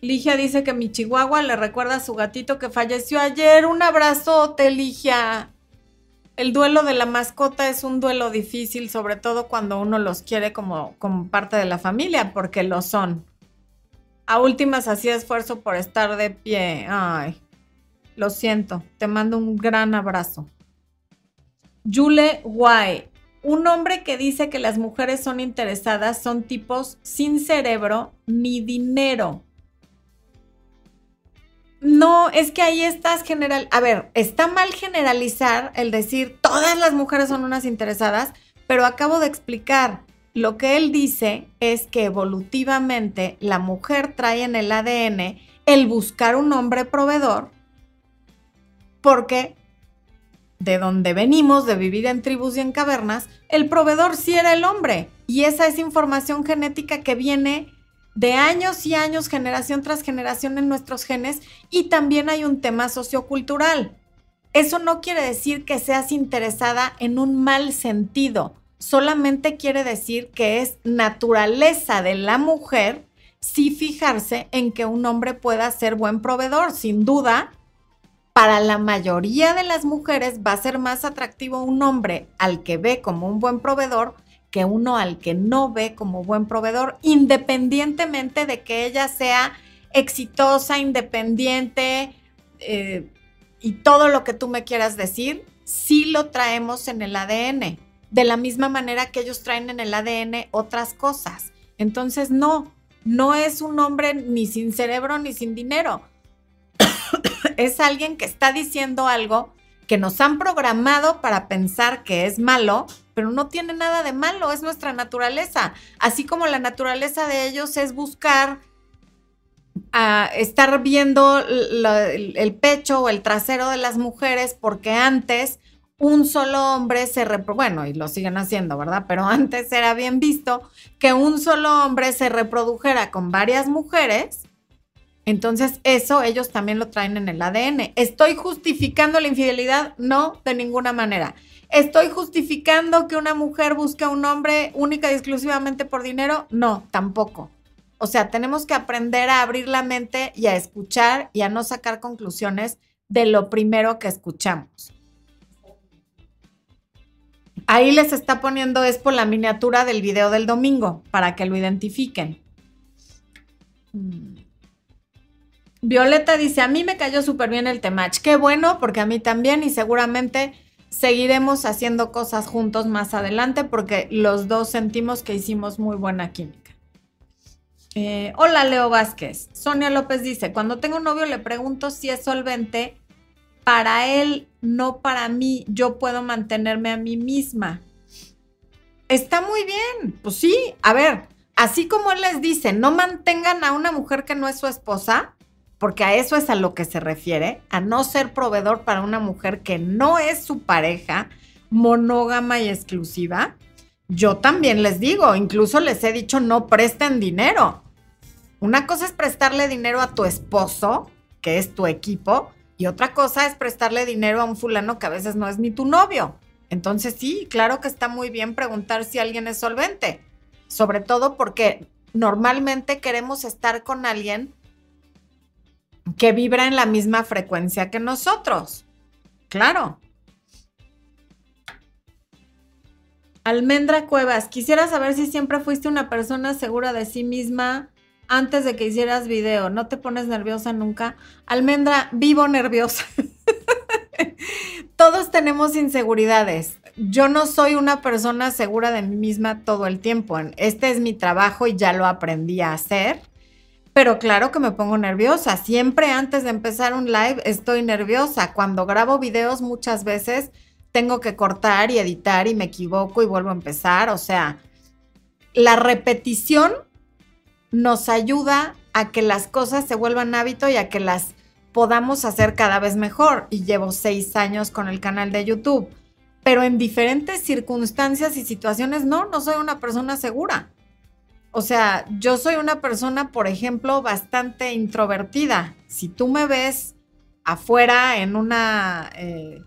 Ligia dice que mi chihuahua le recuerda a su gatito que falleció ayer. Un abrazote, Ligia. El duelo de la mascota es un duelo difícil, sobre todo cuando uno los quiere como, como parte de la familia, porque lo son. A últimas hacía esfuerzo por estar de pie. Ay, lo siento. Te mando un gran abrazo. Yule Guay. Un hombre que dice que las mujeres son interesadas son tipos sin cerebro ni dinero. No, es que ahí estás general. A ver, está mal generalizar el decir todas las mujeres son unas interesadas, pero acabo de explicar. Lo que él dice es que evolutivamente la mujer trae en el ADN el buscar un hombre proveedor porque de donde venimos, de vivir en tribus y en cavernas, el proveedor sí era el hombre. Y esa es información genética que viene de años y años, generación tras generación en nuestros genes y también hay un tema sociocultural. Eso no quiere decir que seas interesada en un mal sentido, solamente quiere decir que es naturaleza de la mujer sí fijarse en que un hombre pueda ser buen proveedor. Sin duda, para la mayoría de las mujeres va a ser más atractivo un hombre al que ve como un buen proveedor que uno al que no ve como buen proveedor, independientemente de que ella sea exitosa, independiente eh, y todo lo que tú me quieras decir, sí lo traemos en el ADN, de la misma manera que ellos traen en el ADN otras cosas. Entonces, no, no es un hombre ni sin cerebro ni sin dinero. es alguien que está diciendo algo que nos han programado para pensar que es malo, pero no tiene nada de malo, es nuestra naturaleza. Así como la naturaleza de ellos es buscar a estar viendo el pecho o el trasero de las mujeres porque antes un solo hombre se bueno, y lo siguen haciendo, ¿verdad? Pero antes era bien visto que un solo hombre se reprodujera con varias mujeres. Entonces, eso ellos también lo traen en el ADN. ¿Estoy justificando la infidelidad? No, de ninguna manera. ¿Estoy justificando que una mujer busque a un hombre única y exclusivamente por dinero? No, tampoco. O sea, tenemos que aprender a abrir la mente y a escuchar y a no sacar conclusiones de lo primero que escuchamos. Ahí les está poniendo es por la miniatura del video del domingo para que lo identifiquen. Mm. Violeta dice, a mí me cayó súper bien el temach. Qué bueno, porque a mí también y seguramente seguiremos haciendo cosas juntos más adelante porque los dos sentimos que hicimos muy buena química. Eh, hola Leo Vázquez. Sonia López dice, cuando tengo un novio le pregunto si es solvente para él, no para mí, yo puedo mantenerme a mí misma. Está muy bien, pues sí, a ver, así como él les dice, no mantengan a una mujer que no es su esposa, porque a eso es a lo que se refiere, a no ser proveedor para una mujer que no es su pareja, monógama y exclusiva. Yo también les digo, incluso les he dicho, no presten dinero. Una cosa es prestarle dinero a tu esposo, que es tu equipo, y otra cosa es prestarle dinero a un fulano que a veces no es ni tu novio. Entonces sí, claro que está muy bien preguntar si alguien es solvente, sobre todo porque normalmente queremos estar con alguien que vibra en la misma frecuencia que nosotros. Claro. Almendra Cuevas, quisiera saber si siempre fuiste una persona segura de sí misma antes de que hicieras video. ¿No te pones nerviosa nunca? Almendra, vivo nerviosa. Todos tenemos inseguridades. Yo no soy una persona segura de mí misma todo el tiempo. Este es mi trabajo y ya lo aprendí a hacer. Pero claro que me pongo nerviosa. Siempre antes de empezar un live estoy nerviosa. Cuando grabo videos muchas veces tengo que cortar y editar y me equivoco y vuelvo a empezar. O sea, la repetición nos ayuda a que las cosas se vuelvan hábito y a que las podamos hacer cada vez mejor. Y llevo seis años con el canal de YouTube. Pero en diferentes circunstancias y situaciones, no, no soy una persona segura. O sea, yo soy una persona, por ejemplo, bastante introvertida. Si tú me ves afuera en una... Eh,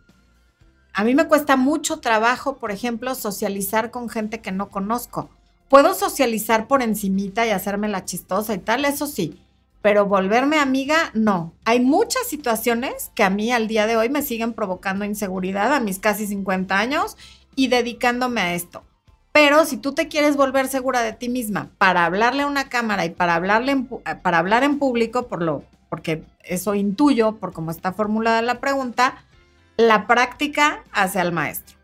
a mí me cuesta mucho trabajo, por ejemplo, socializar con gente que no conozco. Puedo socializar por encimita y hacerme la chistosa y tal, eso sí, pero volverme amiga, no. Hay muchas situaciones que a mí al día de hoy me siguen provocando inseguridad a mis casi 50 años y dedicándome a esto. Pero si tú te quieres volver segura de ti misma para hablarle a una cámara y para hablarle eh, para hablar en público, por lo, porque eso intuyo por cómo está formulada la pregunta, la práctica hace al maestro.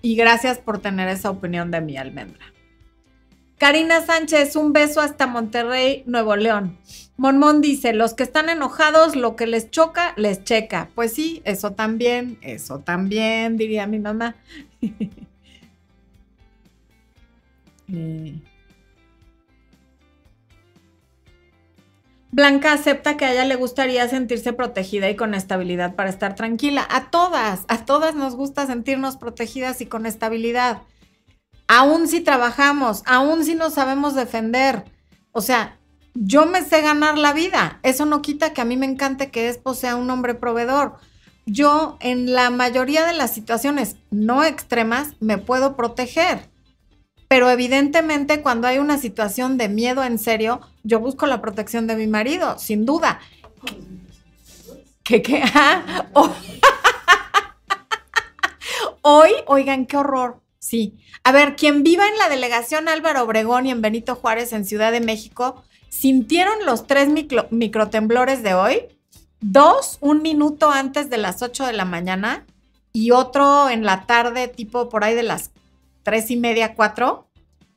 Y gracias por tener esa opinión de mi almendra. Karina Sánchez, un beso hasta Monterrey, Nuevo León. Monmón dice, los que están enojados, lo que les choca, les checa. Pues sí, eso también, eso también, diría mi mamá. Eh. Blanca acepta que a ella le gustaría sentirse protegida y con estabilidad para estar tranquila. A todas, a todas nos gusta sentirnos protegidas y con estabilidad aún si trabajamos, aún si nos sabemos defender. O sea, yo me sé ganar la vida. Eso no quita que a mí me encante que Expo sea un hombre proveedor. Yo en la mayoría de las situaciones no extremas me puedo proteger. Pero evidentemente cuando hay una situación de miedo en serio, yo busco la protección de mi marido, sin duda. ¿Qué qué? Ah, Hoy, oigan, qué horror. Sí. A ver, quien viva en la delegación Álvaro Obregón y en Benito Juárez en Ciudad de México, ¿sintieron los tres microtemblores de hoy? Dos, un minuto antes de las 8 de la mañana y otro en la tarde, tipo por ahí de las tres y media, cuatro,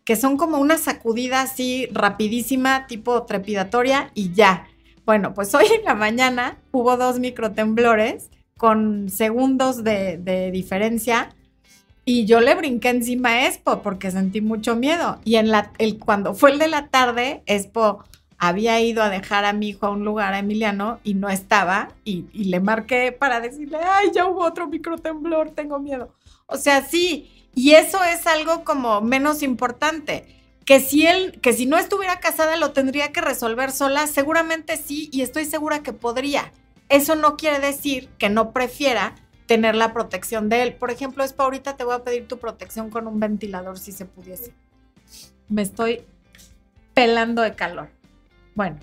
que son como una sacudida así rapidísima, tipo trepidatoria y ya. Bueno, pues hoy en la mañana hubo dos microtemblores con segundos de, diferencia. Y yo le brinqué encima a Expo porque sentí mucho miedo. Y cuando fue el de la tarde, Expo había ido a dejar a mi hijo a un lugar a Emiliano y no estaba. Y, le marqué para decirle, ay, ya hubo otro microtemblor, tengo miedo. O sea, sí. Y eso es algo como menos importante que si él, que si no estuviera casada lo tendría que resolver sola, seguramente sí, y estoy segura que podría. Eso no quiere decir que no prefiera tener la protección de él. Por ejemplo, es para ahorita te voy a pedir tu protección con un ventilador si se pudiese. Me estoy pelando de calor. Bueno.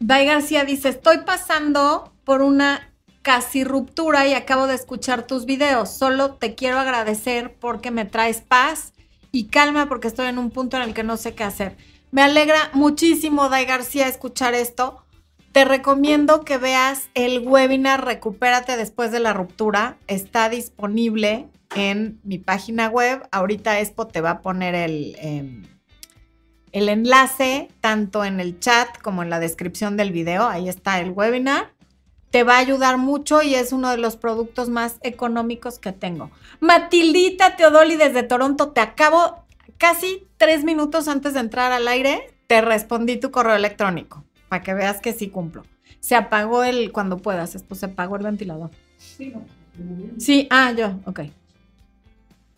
Dai García dice, estoy pasando por una casi ruptura y acabo de escuchar tus videos. Solo te quiero agradecer porque me traes paz y calma porque estoy en un punto en el que no sé qué hacer. Me alegra muchísimo, Dai García, escuchar esto. Te recomiendo que veas el webinar Recupérate después de la ruptura. Está disponible en mi página web. Ahorita Expo te va a poner el, em, el enlace tanto en el chat como en la descripción del video. Ahí está el webinar te va a ayudar mucho y es uno de los productos más económicos que tengo. Matildita Teodoli desde Toronto, te acabo casi tres minutos antes de entrar al aire, te respondí tu correo electrónico para que veas que sí cumplo. Se apagó el, cuando puedas, esto se apagó el ventilador. Sí, sí, ah, yo, ok.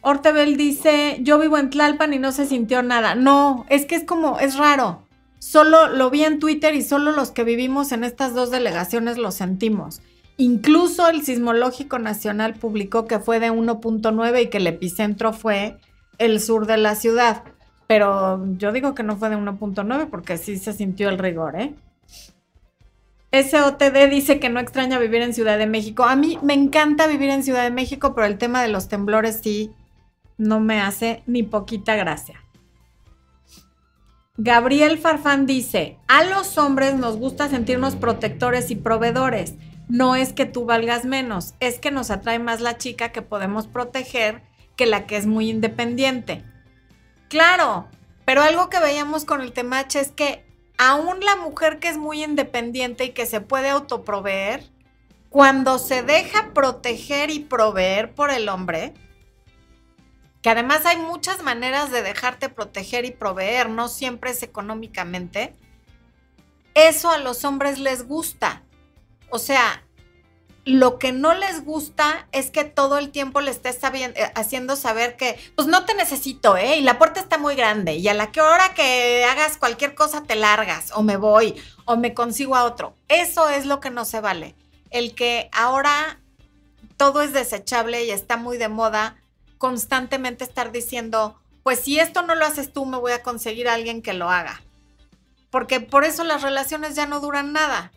Ortebel dice, yo vivo en Tlalpan y no se sintió nada. No, es que es como, es raro. Solo lo vi en Twitter y solo los que vivimos en estas dos delegaciones lo sentimos. Incluso el Sismológico Nacional publicó que fue de 1.9 y que el epicentro fue el sur de la ciudad. Pero yo digo que no fue de 1.9 porque sí se sintió el rigor, ¿eh? SOTD dice que no extraña vivir en Ciudad de México. A mí me encanta vivir en Ciudad de México, pero el tema de los temblores sí no me hace ni poquita gracia. Gabriel Farfán dice, a los hombres nos gusta sentirnos protectores y proveedores. No es que tú valgas menos, es que nos atrae más la chica que podemos proteger que la que es muy independiente. Claro, pero algo que veíamos con el temache es que aún la mujer que es muy independiente y que se puede autoproveer, cuando se deja proteger y proveer por el hombre, que además hay muchas maneras de dejarte proteger y proveer, no siempre es económicamente, eso a los hombres les gusta. O sea, lo que no les gusta es que todo el tiempo le estés eh, haciendo saber que, pues no te necesito, ¿eh? Y la puerta está muy grande y a la que hora que hagas cualquier cosa te largas o me voy o me consigo a otro. Eso es lo que no se vale. El que ahora todo es desechable y está muy de moda constantemente estar diciendo, pues si esto no lo haces tú, me voy a conseguir a alguien que lo haga. Porque por eso las relaciones ya no duran nada,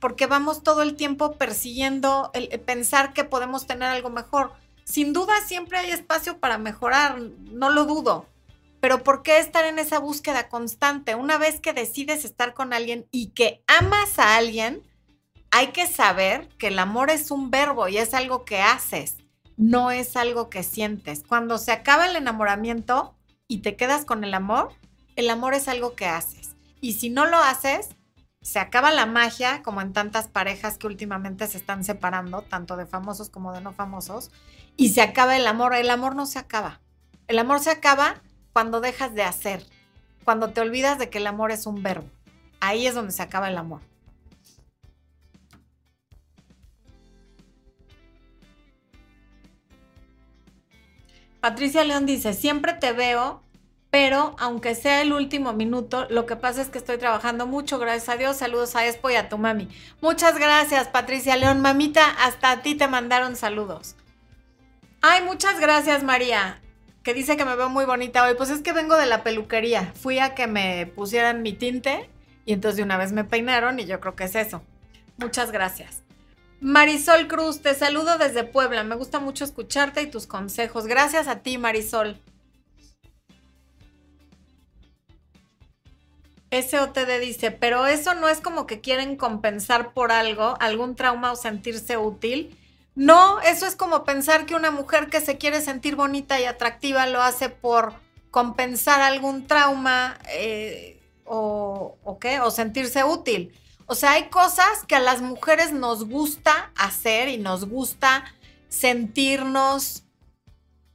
porque vamos todo el tiempo persiguiendo el, pensar que podemos tener algo mejor. Sin duda siempre hay espacio para mejorar, no lo dudo. Pero ¿por qué estar en esa búsqueda constante? Una vez que decides estar con alguien y que amas a alguien, hay que saber que el amor es un verbo y es algo que haces no es algo que sientes. Cuando se acaba el enamoramiento y te quedas con el amor, el amor es algo que haces. Y si no lo haces, se acaba la magia, como en tantas parejas que últimamente se están separando, tanto de famosos como de no famosos, y se acaba el amor. El amor no se acaba. El amor se acaba cuando dejas de hacer, cuando te olvidas de que el amor es un verbo. Ahí es donde se acaba el amor. Patricia León dice, siempre te veo, pero aunque sea el último minuto, lo que pasa es que estoy trabajando mucho, gracias a Dios. Saludos a Expo y a tu mami. Muchas gracias, Patricia León. Mamita, hasta a ti te mandaron saludos. Ay, muchas gracias, María, que dice que me veo muy bonita hoy. Pues es que vengo de la peluquería. Fui a que me pusieran mi tinte y entonces de una vez me peinaron y yo creo que es eso. Muchas gracias. Marisol Cruz, te saludo desde Puebla. Me gusta mucho escucharte y tus consejos. Gracias a ti, Marisol. SOTD dice, pero eso no es como que quieren compensar por algo, algún trauma o sentirse útil. No, eso es como pensar que una mujer que se quiere sentir bonita y atractiva lo hace por compensar algún trauma eh, o, o qué, o sentirse útil. O sea, hay cosas que a las mujeres nos gusta hacer y nos gusta sentirnos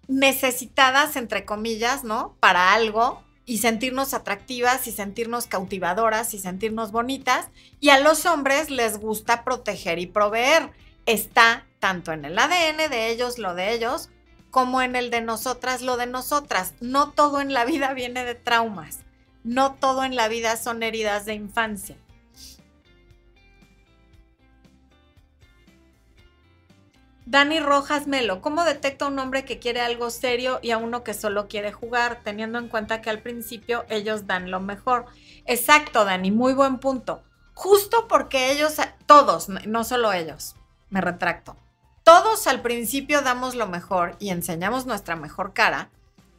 necesitadas, entre comillas, ¿no? Para algo y sentirnos atractivas y sentirnos cautivadoras y sentirnos bonitas. Y a los hombres les gusta proteger y proveer. Está tanto en el ADN de ellos, lo de ellos, como en el de nosotras, lo de nosotras. No todo en la vida viene de traumas. No todo en la vida son heridas de infancia. Dani Rojas Melo, ¿cómo detecta un hombre que quiere algo serio y a uno que solo quiere jugar, teniendo en cuenta que al principio ellos dan lo mejor? Exacto, Dani, muy buen punto. Justo porque ellos, todos, no solo ellos, me retracto, todos al principio damos lo mejor y enseñamos nuestra mejor cara.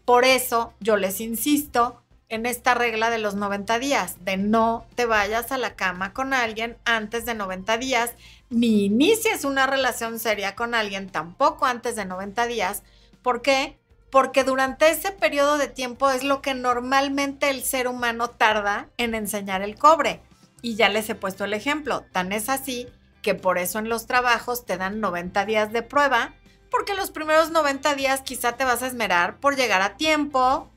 Por eso yo les insisto en esta regla de los 90 días, de no te vayas a la cama con alguien antes de 90 días ni inicies una relación seria con alguien tampoco antes de 90 días. ¿Por qué? Porque durante ese periodo de tiempo es lo que normalmente el ser humano tarda en enseñar el cobre. Y ya les he puesto el ejemplo. Tan es así que por eso en los trabajos te dan 90 días de prueba, porque los primeros 90 días quizá te vas a esmerar por llegar a tiempo,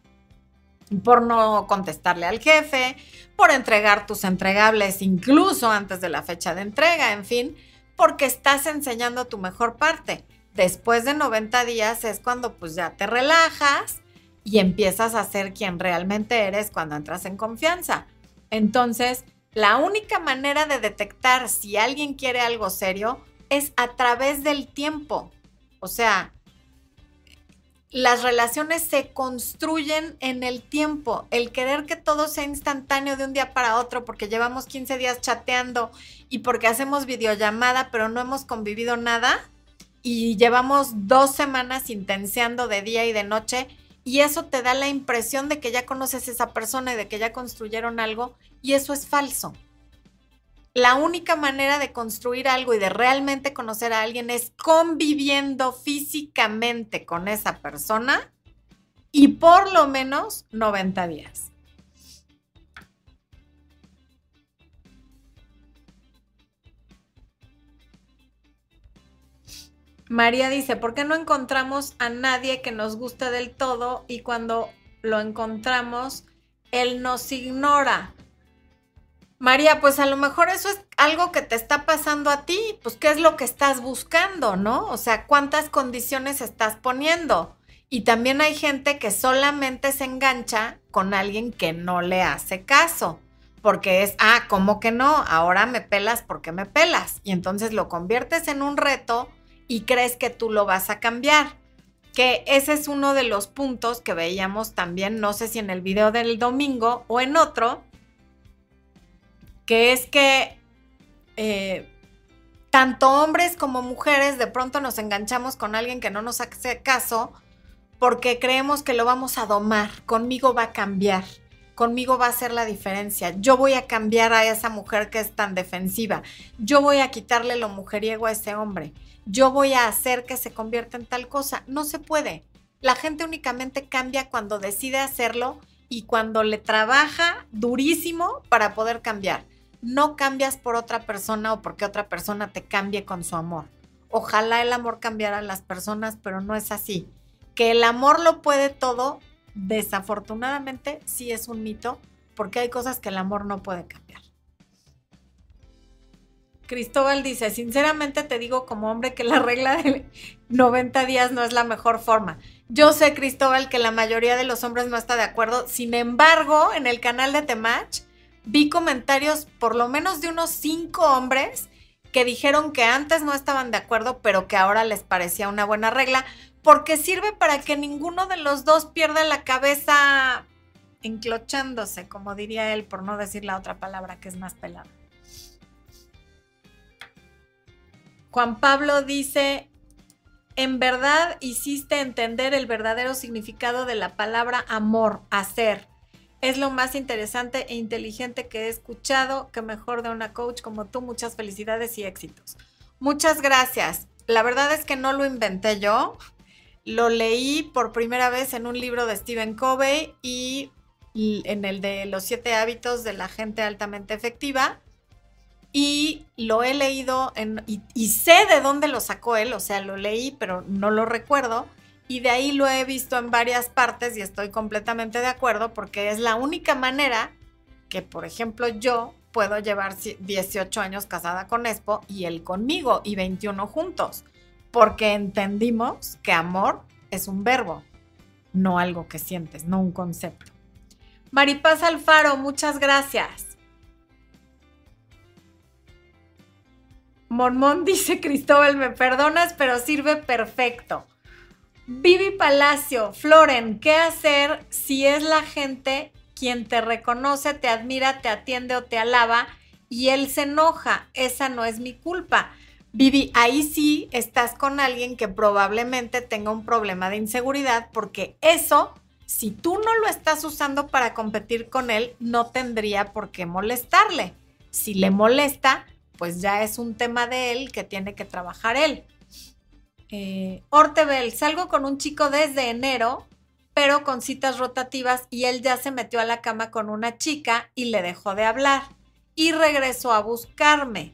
por no contestarle al jefe, por entregar tus entregables incluso antes de la fecha de entrega, en fin, porque estás enseñando tu mejor parte. Después de 90 días es cuando pues ya te relajas y empiezas a ser quien realmente eres cuando entras en confianza. Entonces, la única manera de detectar si alguien quiere algo serio es a través del tiempo. O sea, las relaciones se construyen en el tiempo. El querer que todo sea instantáneo de un día para otro porque llevamos 15 días chateando y porque hacemos videollamada pero no hemos convivido nada y llevamos dos semanas intenseando de día y de noche y eso te da la impresión de que ya conoces a esa persona y de que ya construyeron algo y eso es falso la única manera de construir algo y de realmente conocer a alguien es conviviendo físicamente con esa persona y por lo menos 90 días. María dice, ¿por qué no encontramos a nadie que nos guste del todo y cuando lo encontramos, él nos ignora? María, pues a lo mejor eso es algo que te está pasando a ti, pues qué es lo que estás buscando, ¿no? O sea, cuántas condiciones estás poniendo. Y también hay gente que solamente se engancha con alguien que no le hace caso, porque es, ah, ¿cómo que no? Ahora me pelas porque me pelas. Y entonces lo conviertes en un reto y crees que tú lo vas a cambiar. Que ese es uno de los puntos que veíamos también, no sé si en el video del domingo o en otro, que es que eh, tanto hombres como mujeres de pronto nos enganchamos con alguien que no nos hace caso porque creemos que lo vamos a domar, conmigo va a cambiar, conmigo va a hacer la diferencia, yo voy a cambiar a esa mujer que es tan defensiva, yo voy a quitarle lo mujeriego a ese hombre, yo voy a hacer que se convierta en tal cosa. No se puede. La gente únicamente cambia cuando decide hacerlo y cuando le trabaja durísimo para poder cambiar no cambias por otra persona o porque otra persona te cambie con su amor. Ojalá el amor cambiara a las personas, pero no es así. Que el amor lo puede todo, desafortunadamente sí es un mito, porque hay cosas que el amor no puede cambiar. Cristóbal dice, sinceramente te digo como hombre que la regla de 90 días no es la mejor forma. Yo sé, Cristóbal, que la mayoría de los hombres no está de acuerdo. Sin embargo, en el canal de Temach vi comentarios por lo menos de unos cinco hombres que dijeron que antes no estaban de acuerdo, pero que ahora les parecía una buena regla, porque sirve para que ninguno de los dos pierda la cabeza enclochándose, como diría él, por no decir la otra palabra que es más pelada. Juan Pablo dice, en verdad hiciste entender el verdadero significado de la palabra amor, hacer. Es lo más interesante e inteligente que he escuchado, que mejor de una coach como tú. Muchas felicidades y éxitos. Muchas gracias. La verdad es que no lo inventé yo. Lo leí por primera vez en un libro de Stephen Covey y en el de los siete hábitos de la gente altamente efectiva. y lo he leído y, y, sé de dónde lo sacó él, o sea, lo leí, pero no lo recuerdo. Y de ahí lo he visto en varias partes y estoy completamente de acuerdo porque es la única manera que, por ejemplo, yo puedo llevar 18 años casada con Expo y él conmigo y 21 juntos, porque entendimos que amor es un verbo, no algo que sientes, no un concepto. Maripaz Alfaro, muchas gracias. Mormón dice Cristóbal, me perdonas, pero sirve perfecto. Vivi Palacio, Floren, ¿qué hacer si es la gente quien te reconoce, te admira, te atiende o te alaba y él se enoja? Esa no es mi culpa. Vivi, ahí sí estás con alguien que probablemente tenga un problema de inseguridad porque eso, si tú no lo estás usando para competir con él, no tendría por qué molestarle. Si le molesta, pues ya es un tema de él que tiene que trabajar él. Eh, Ortebel, salgo con un chico desde enero, pero con citas rotativas y él ya se metió a la cama con una chica y le dejó de hablar y regresó a buscarme.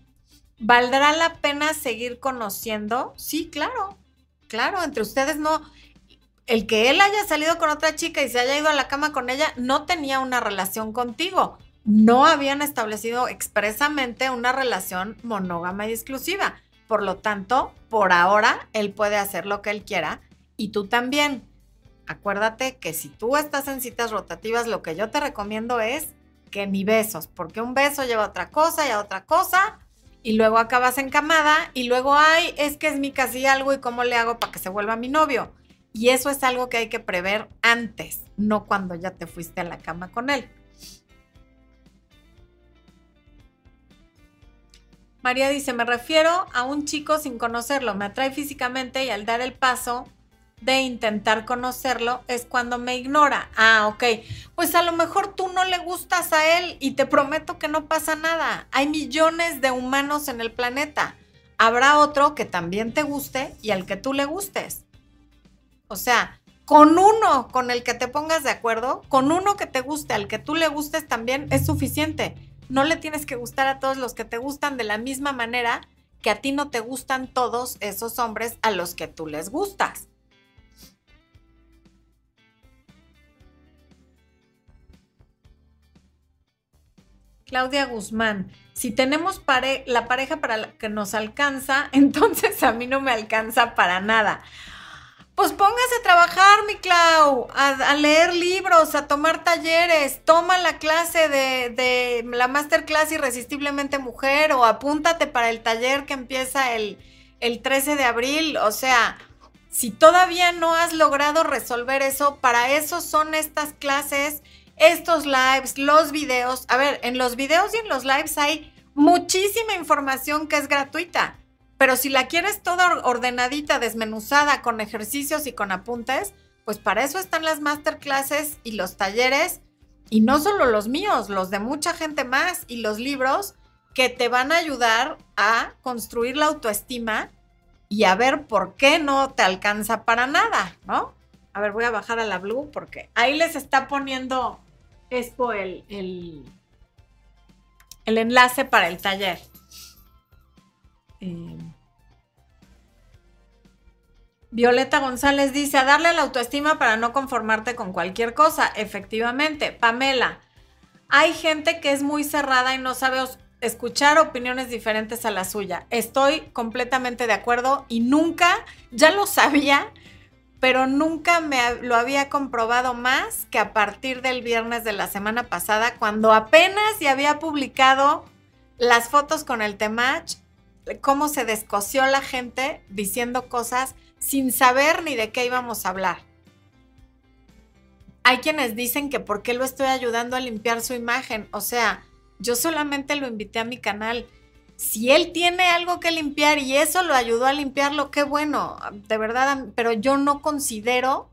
¿Valdrá la pena seguir conociendo? Sí, claro, claro, entre ustedes no. El que él haya salido con otra chica y se haya ido a la cama con ella no tenía una relación contigo no habían establecido expresamente una relación monógama y exclusiva. Por lo tanto, por ahora, él puede hacer lo que él quiera y tú también. Acuérdate que si tú estás en citas rotativas, lo que yo te recomiendo es que ni besos, porque un beso lleva a otra cosa y a otra cosa, y luego acabas encamada, y luego, ay, es que es mi casi algo y cómo le hago para que se vuelva mi novio. Y eso es algo que hay que prever antes, no cuando ya te fuiste a la cama con él. María dice, me refiero a un chico sin conocerlo, me atrae físicamente y al dar el paso de intentar conocerlo es cuando me ignora. Ah, ok. Pues a lo mejor tú no le gustas a él y te prometo que no pasa nada. Hay millones de humanos en el planeta. Habrá otro que también te guste y al que tú le gustes. O sea, con uno con el que te pongas de acuerdo, con uno que te guste, al que tú le gustes también es suficiente no le tienes que gustar a todos los que te gustan de la misma manera que a ti no te gustan todos esos hombres a los que tú les gustas. Claudia Guzmán, si tenemos la pareja para la que nos alcanza, entonces a mí no me alcanza para nada. Pues póngase a trabajar, mi Clau, a, leer libros, a tomar talleres, toma la clase de, de, la masterclass Irresistiblemente Mujer o apúntate para el taller que empieza el, el 13 de abril. O sea, si todavía no has logrado resolver eso, para eso son estas clases, estos lives, los videos. A ver, en los videos y en los lives hay muchísima información que es gratuita. Pero si la quieres toda ordenadita, desmenuzada, con ejercicios y con apuntes, pues para eso están las masterclasses y los talleres, y no solo los míos, los de mucha gente más y los libros que te van a ayudar a construir la autoestima y a ver por qué no te alcanza para nada, ¿no? A ver, voy a bajar a la Blue porque ahí les está poniendo Expo el, el, el enlace para el taller. Eh, Violeta González dice, a darle la autoestima para no conformarte con cualquier cosa. Efectivamente. Pamela, hay gente que es muy cerrada y no sabe escuchar opiniones diferentes a la suya. Estoy completamente de acuerdo y nunca, ya lo sabía, pero nunca me lo había comprobado más que a partir del viernes de la semana pasada, cuando apenas ya había publicado las fotos con el Temach cómo se descoció la gente diciendo cosas sin saber ni de qué íbamos a hablar. Hay quienes dicen que por qué lo estoy ayudando a limpiar su imagen. O sea, yo solamente lo invité a mi canal. Si él tiene algo que limpiar y eso lo ayudó a limpiarlo, qué bueno, de verdad, pero yo no considero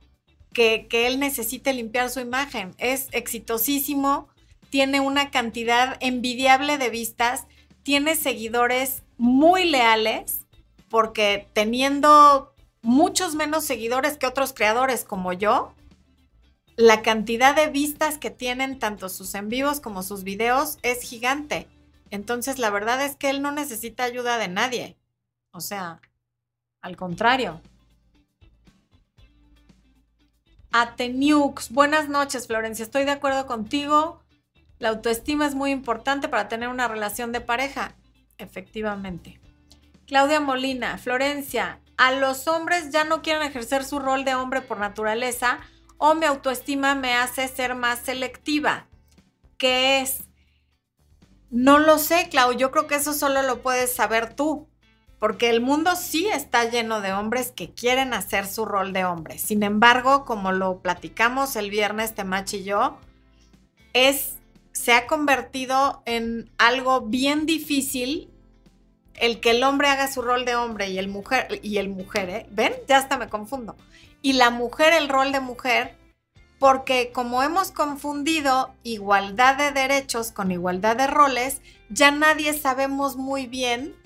que, que él necesite limpiar su imagen. Es exitosísimo, tiene una cantidad envidiable de vistas, tiene seguidores muy leales porque teniendo muchos menos seguidores que otros creadores como yo, la cantidad de vistas que tienen tanto sus en vivos como sus videos es gigante. Entonces, la verdad es que él no necesita ayuda de nadie. O sea, al contrario. Ateniux, buenas noches, Florencia. Estoy de acuerdo contigo. La autoestima es muy importante para tener una relación de pareja. Efectivamente. Claudia Molina, Florencia, a los hombres ya no quieren ejercer su rol de hombre por naturaleza o mi autoestima me hace ser más selectiva. ¿Qué es? No lo sé, Clau. Yo creo que eso solo lo puedes saber tú. Porque el mundo sí está lleno de hombres que quieren hacer su rol de hombre. Sin embargo, como lo platicamos el viernes, Temach y yo, es, se ha convertido en algo bien difícil el que el hombre haga su rol de hombre y el mujer, y el mujer, ¿eh? ¿Ven? Ya hasta me confundo. Y la mujer el rol de mujer, porque como hemos confundido igualdad de derechos con igualdad de roles, ya nadie sabemos muy bien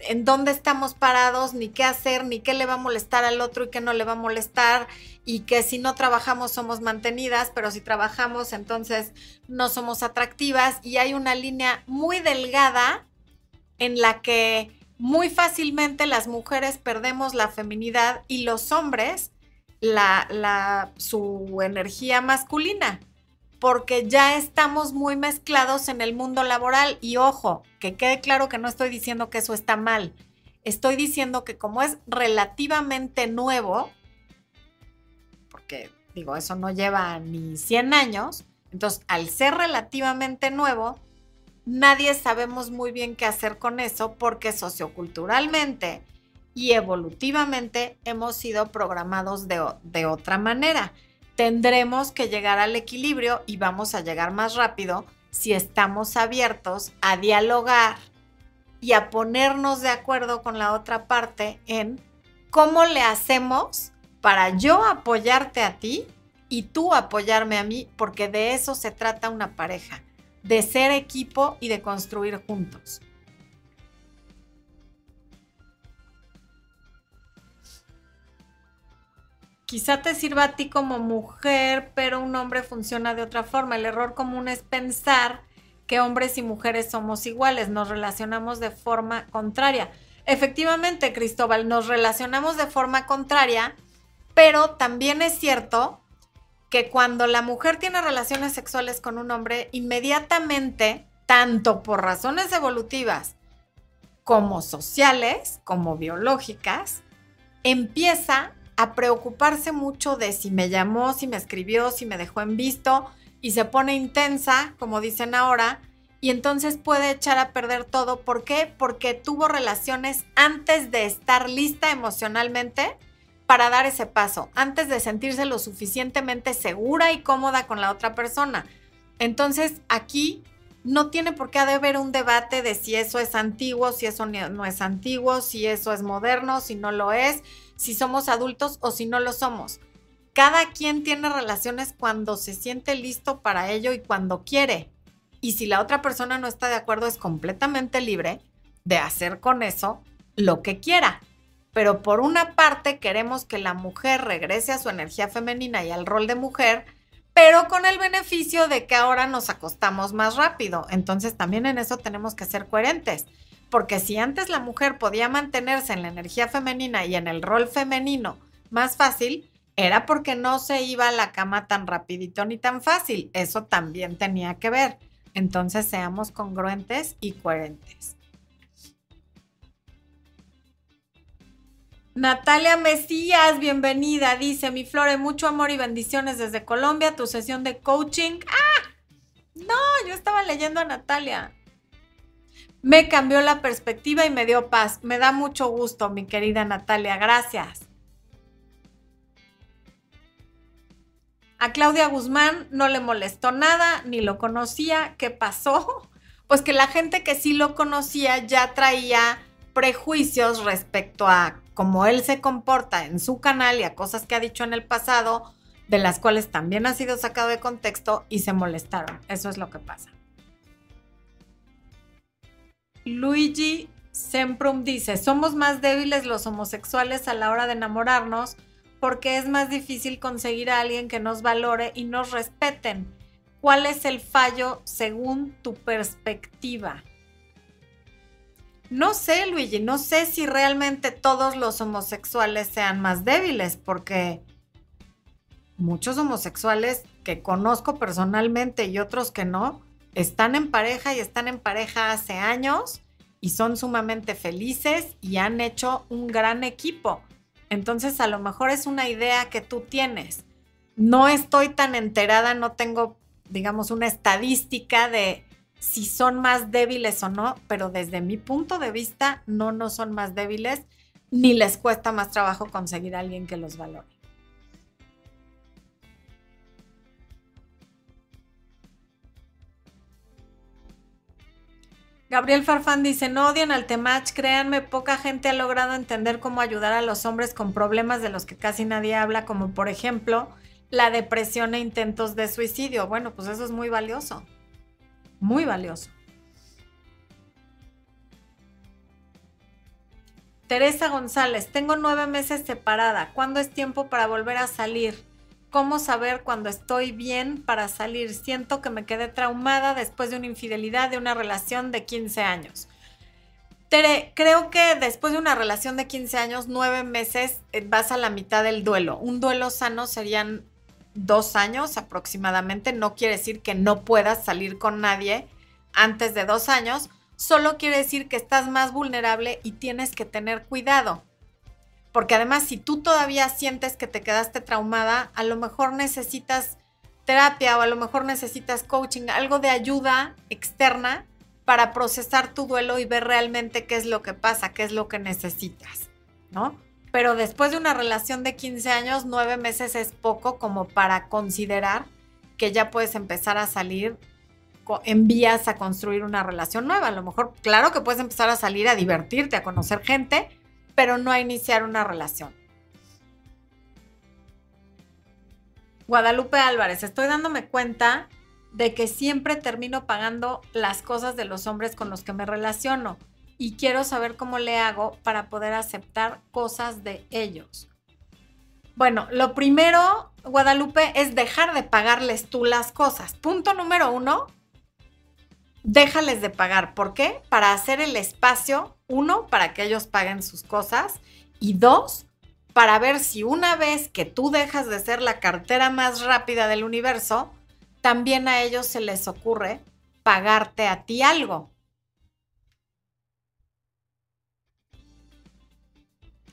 en dónde estamos parados, ni qué hacer, ni qué le va a molestar al otro y qué no le va a molestar, y que si no trabajamos somos mantenidas, pero si trabajamos entonces no somos atractivas, y hay una línea muy delgada en la que muy fácilmente las mujeres perdemos la feminidad y los hombres la, su energía masculina, porque ya estamos muy mezclados en el mundo laboral. Y ojo, que quede claro que no estoy diciendo que eso está mal. Estoy diciendo que como es relativamente nuevo, porque digo, eso no lleva ni 100 años, entonces al ser relativamente nuevo, nadie sabemos muy bien qué hacer con eso porque socioculturalmente y evolutivamente hemos sido programados de, de, otra manera. Tendremos que llegar al equilibrio y vamos a llegar más rápido si estamos abiertos a dialogar y a ponernos de acuerdo con la otra parte en cómo le hacemos para yo apoyarte a ti y tú apoyarme a mí, porque de eso se trata una pareja de ser equipo y de construir juntos. Quizá te sirva a ti como mujer, pero un hombre funciona de otra forma. El error común es pensar que hombres y mujeres somos iguales, nos relacionamos de forma contraria. Efectivamente, Cristóbal, nos relacionamos de forma contraria, pero también es cierto que cuando la mujer tiene relaciones sexuales con un hombre, inmediatamente, tanto por razones evolutivas como sociales, como biológicas, empieza a preocuparse mucho de si me llamó, si me escribió, si me dejó en visto y se pone intensa, como dicen ahora, y entonces puede echar a perder todo. ¿Por qué? Porque tuvo relaciones antes de estar lista emocionalmente para dar ese paso, antes de sentirse lo suficientemente segura y cómoda con la otra persona. Entonces, aquí no tiene por qué haber un debate de si eso es antiguo, si eso no es antiguo, si eso es moderno, si no lo es, si somos adultos o si no lo somos. Cada quien tiene relaciones cuando se siente listo para ello y cuando quiere. Y si la otra persona no está de acuerdo, es completamente libre de hacer con eso lo que quiera pero por una parte queremos que la mujer regrese a su energía femenina y al rol de mujer, pero con el beneficio de que ahora nos acostamos más rápido. Entonces también en eso tenemos que ser coherentes, porque si antes la mujer podía mantenerse en la energía femenina y en el rol femenino más fácil, era porque no se iba a la cama tan rapidito ni tan fácil. Eso también tenía que ver. Entonces seamos congruentes y coherentes. Natalia Mesías, bienvenida. Dice, mi Flore, mucho amor y bendiciones desde Colombia, tu sesión de coaching. ¡Ah! No, yo estaba leyendo a Natalia. Me cambió la perspectiva y me dio paz. Me da mucho gusto, mi querida Natalia. Gracias. A Claudia Guzmán no le molestó nada, ni lo conocía. ¿Qué pasó? Pues que la gente que sí lo conocía ya traía prejuicios respecto a cómo él se comporta en su canal y a cosas que ha dicho en el pasado, de las cuales también ha sido sacado de contexto y se molestaron. Eso es lo que pasa. Luigi Semprum dice, somos más débiles los homosexuales a la hora de enamorarnos porque es más difícil conseguir a alguien que nos valore y nos respeten. ¿Cuál es el fallo según tu perspectiva? No sé, Luigi, no sé si realmente todos los homosexuales sean más débiles, porque muchos homosexuales que conozco personalmente y otros que no, están en pareja y están en pareja hace años y son sumamente felices y han hecho un gran equipo. Entonces a lo mejor es una idea que tú tienes. No estoy tan enterada, no tengo, digamos, una estadística de si son más débiles o no, pero desde mi punto de vista no, no son más débiles ni les cuesta más trabajo conseguir a alguien que los valore. Gabriel Farfán dice, no odian al Temach, créanme, poca gente ha logrado entender cómo ayudar a los hombres con problemas de los que casi nadie habla, como por ejemplo la depresión e intentos de suicidio. Bueno, pues eso es muy valioso, muy valioso. Teresa González, tengo nueve meses separada. ¿Cuándo es tiempo para volver a salir? ¿Cómo saber cuando estoy bien para salir? Siento que me quedé traumada después de una infidelidad de una relación de 15 años. Tere, creo que después de una relación de 15 años, nueve meses, eh, vas a la mitad del duelo. Un duelo sano serían dos años aproximadamente. No quiere decir que no puedas salir con nadie antes de dos años. Solo quiere decir que estás más vulnerable y tienes que tener cuidado. Porque además, si tú todavía sientes que te quedaste traumada, a lo mejor necesitas terapia o a lo mejor necesitas coaching, algo de ayuda externa para procesar tu duelo y ver realmente qué es lo que pasa, qué es lo que necesitas, ¿no? Pero después de una relación de 15 años, nueve meses es poco como para considerar que ya puedes empezar a salir en vías a construir una relación nueva. A lo mejor, claro que puedes empezar a salir a divertirte, a conocer gente, pero no a iniciar una relación. Guadalupe Álvarez, estoy dándome cuenta de que siempre termino pagando las cosas de los hombres con los que me relaciono y quiero saber cómo le hago para poder aceptar cosas de ellos. Bueno, lo primero, Guadalupe, es dejar de pagarles tú las cosas. Punto número uno, déjales de pagar. ¿Por qué? Para hacer el espacio, uno, para que ellos paguen sus cosas y dos, para ver si una vez que tú dejas de ser la cartera más rápida del universo, también a ellos se les ocurre pagarte a ti algo.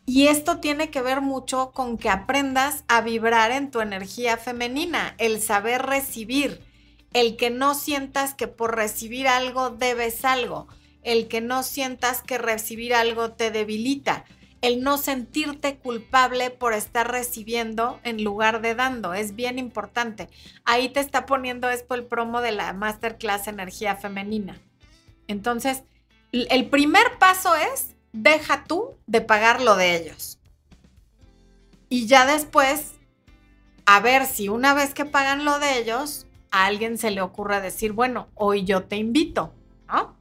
Y esto tiene que ver mucho con que aprendas a vibrar en tu energía femenina, el saber recibir el que no sientas que por recibir algo debes algo, el que no sientas que recibir algo te debilita, el no sentirte culpable por estar recibiendo en lugar de dando, es bien importante. Ahí te está poniendo esto el promo de la masterclass energía femenina. Entonces, el primer paso es, deja tú de pagar lo de ellos. Y ya después, a ver si una vez que pagan lo de ellos, a alguien se le ocurre decir, bueno, hoy yo te invito, ¿no?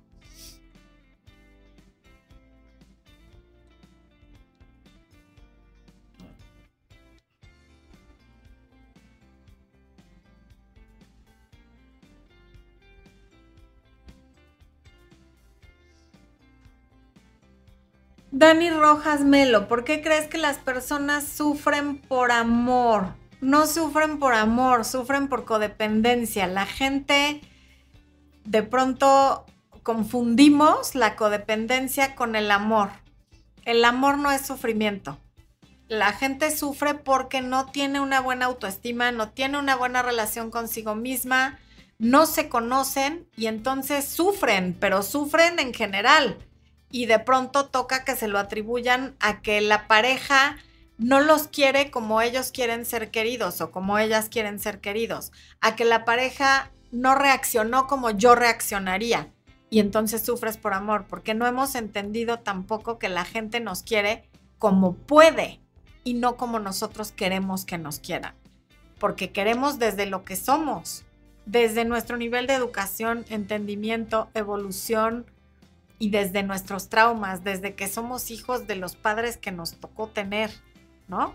Dani Rojas Melo, ¿por qué crees que las personas sufren por amor? no sufren por amor, sufren por codependencia. La gente de pronto confundimos la codependencia con el amor. El amor no es sufrimiento. La gente sufre porque no tiene una buena autoestima, no tiene una buena relación consigo misma, no se conocen y entonces sufren, pero sufren en general. Y de pronto toca que se lo atribuyan a que la pareja no los quiere como ellos quieren ser queridos o como ellas quieren ser queridos, a que la pareja no reaccionó como yo reaccionaría. Y entonces sufres por amor, porque no hemos entendido tampoco que la gente nos quiere como puede y no como nosotros queremos que nos quieran, porque queremos desde lo que somos, desde nuestro nivel de educación, entendimiento, evolución y desde nuestros traumas, desde que somos hijos de los padres que nos tocó tener ¿no?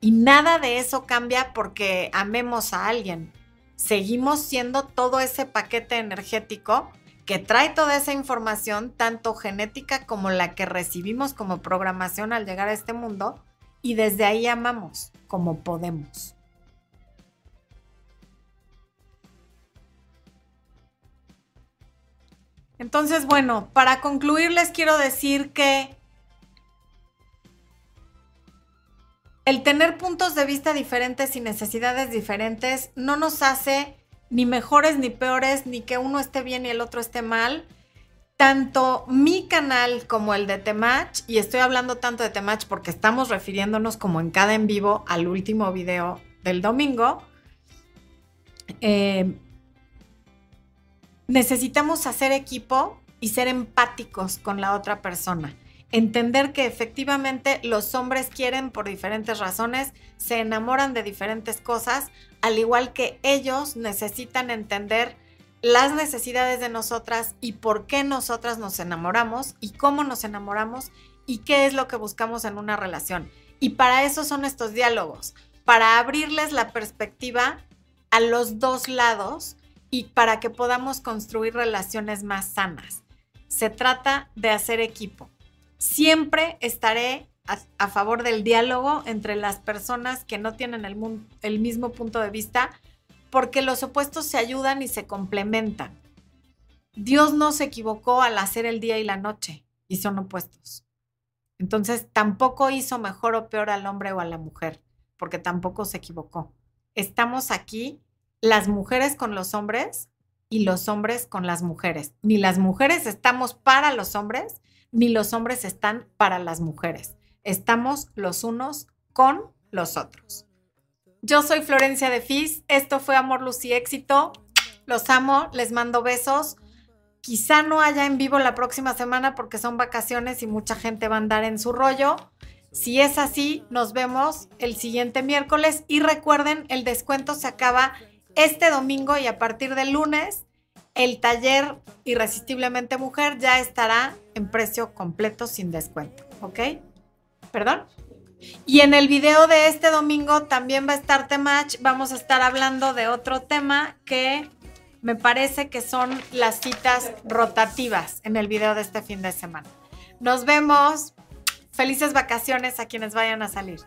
Y nada de eso cambia porque amemos a alguien. Seguimos siendo todo ese paquete energético que trae toda esa información, tanto genética como la que recibimos como programación al llegar a este mundo, y desde ahí amamos como podemos. Entonces, bueno, para concluir les quiero decir que el tener puntos de vista diferentes y necesidades diferentes no nos hace ni mejores ni peores, ni que uno esté bien y el otro esté mal. Tanto mi canal como el de Temach, y estoy hablando tanto de Temach porque estamos refiriéndonos como en cada en vivo al último video del domingo, eh, necesitamos hacer equipo y ser empáticos con la otra persona. Entender que efectivamente los hombres quieren por diferentes razones, se enamoran de diferentes cosas, al igual que ellos necesitan entender las necesidades de nosotras y por qué nosotras nos enamoramos y cómo nos enamoramos y qué es lo que buscamos en una relación. Y para eso son estos diálogos, para abrirles la perspectiva a los dos lados y para que podamos construir relaciones más sanas. Se trata de hacer equipo. Siempre estaré a, favor del diálogo entre las personas que no tienen el, el mismo punto de vista, porque los opuestos se ayudan y se complementan. Dios no se equivocó al hacer el día y la noche, y son opuestos. Entonces tampoco hizo mejor o peor al hombre o a la mujer, porque tampoco se equivocó. Estamos aquí las mujeres con los hombres y los hombres con las mujeres. Ni las mujeres estamos para los hombres, ni los hombres están para las mujeres. Estamos los unos con los otros. Yo soy Florencia de Fis. Esto fue Amor, Luz y Éxito. Los amo, les mando besos. Quizá no haya en vivo la próxima semana porque son vacaciones y mucha gente va a andar en su rollo. Si es así, nos vemos el siguiente miércoles y recuerden, el descuento se acaba este domingo y a partir del lunes, el taller Irresistiblemente Mujer ya estará en precio completo sin descuento, ¿ok? ¿Perdón? Y en el video de este domingo también va a estar Temach. Vamos a estar hablando de otro tema que me parece que son las citas rotativas en el video de este fin de semana. Nos vemos. Felices vacaciones a quienes vayan a salir.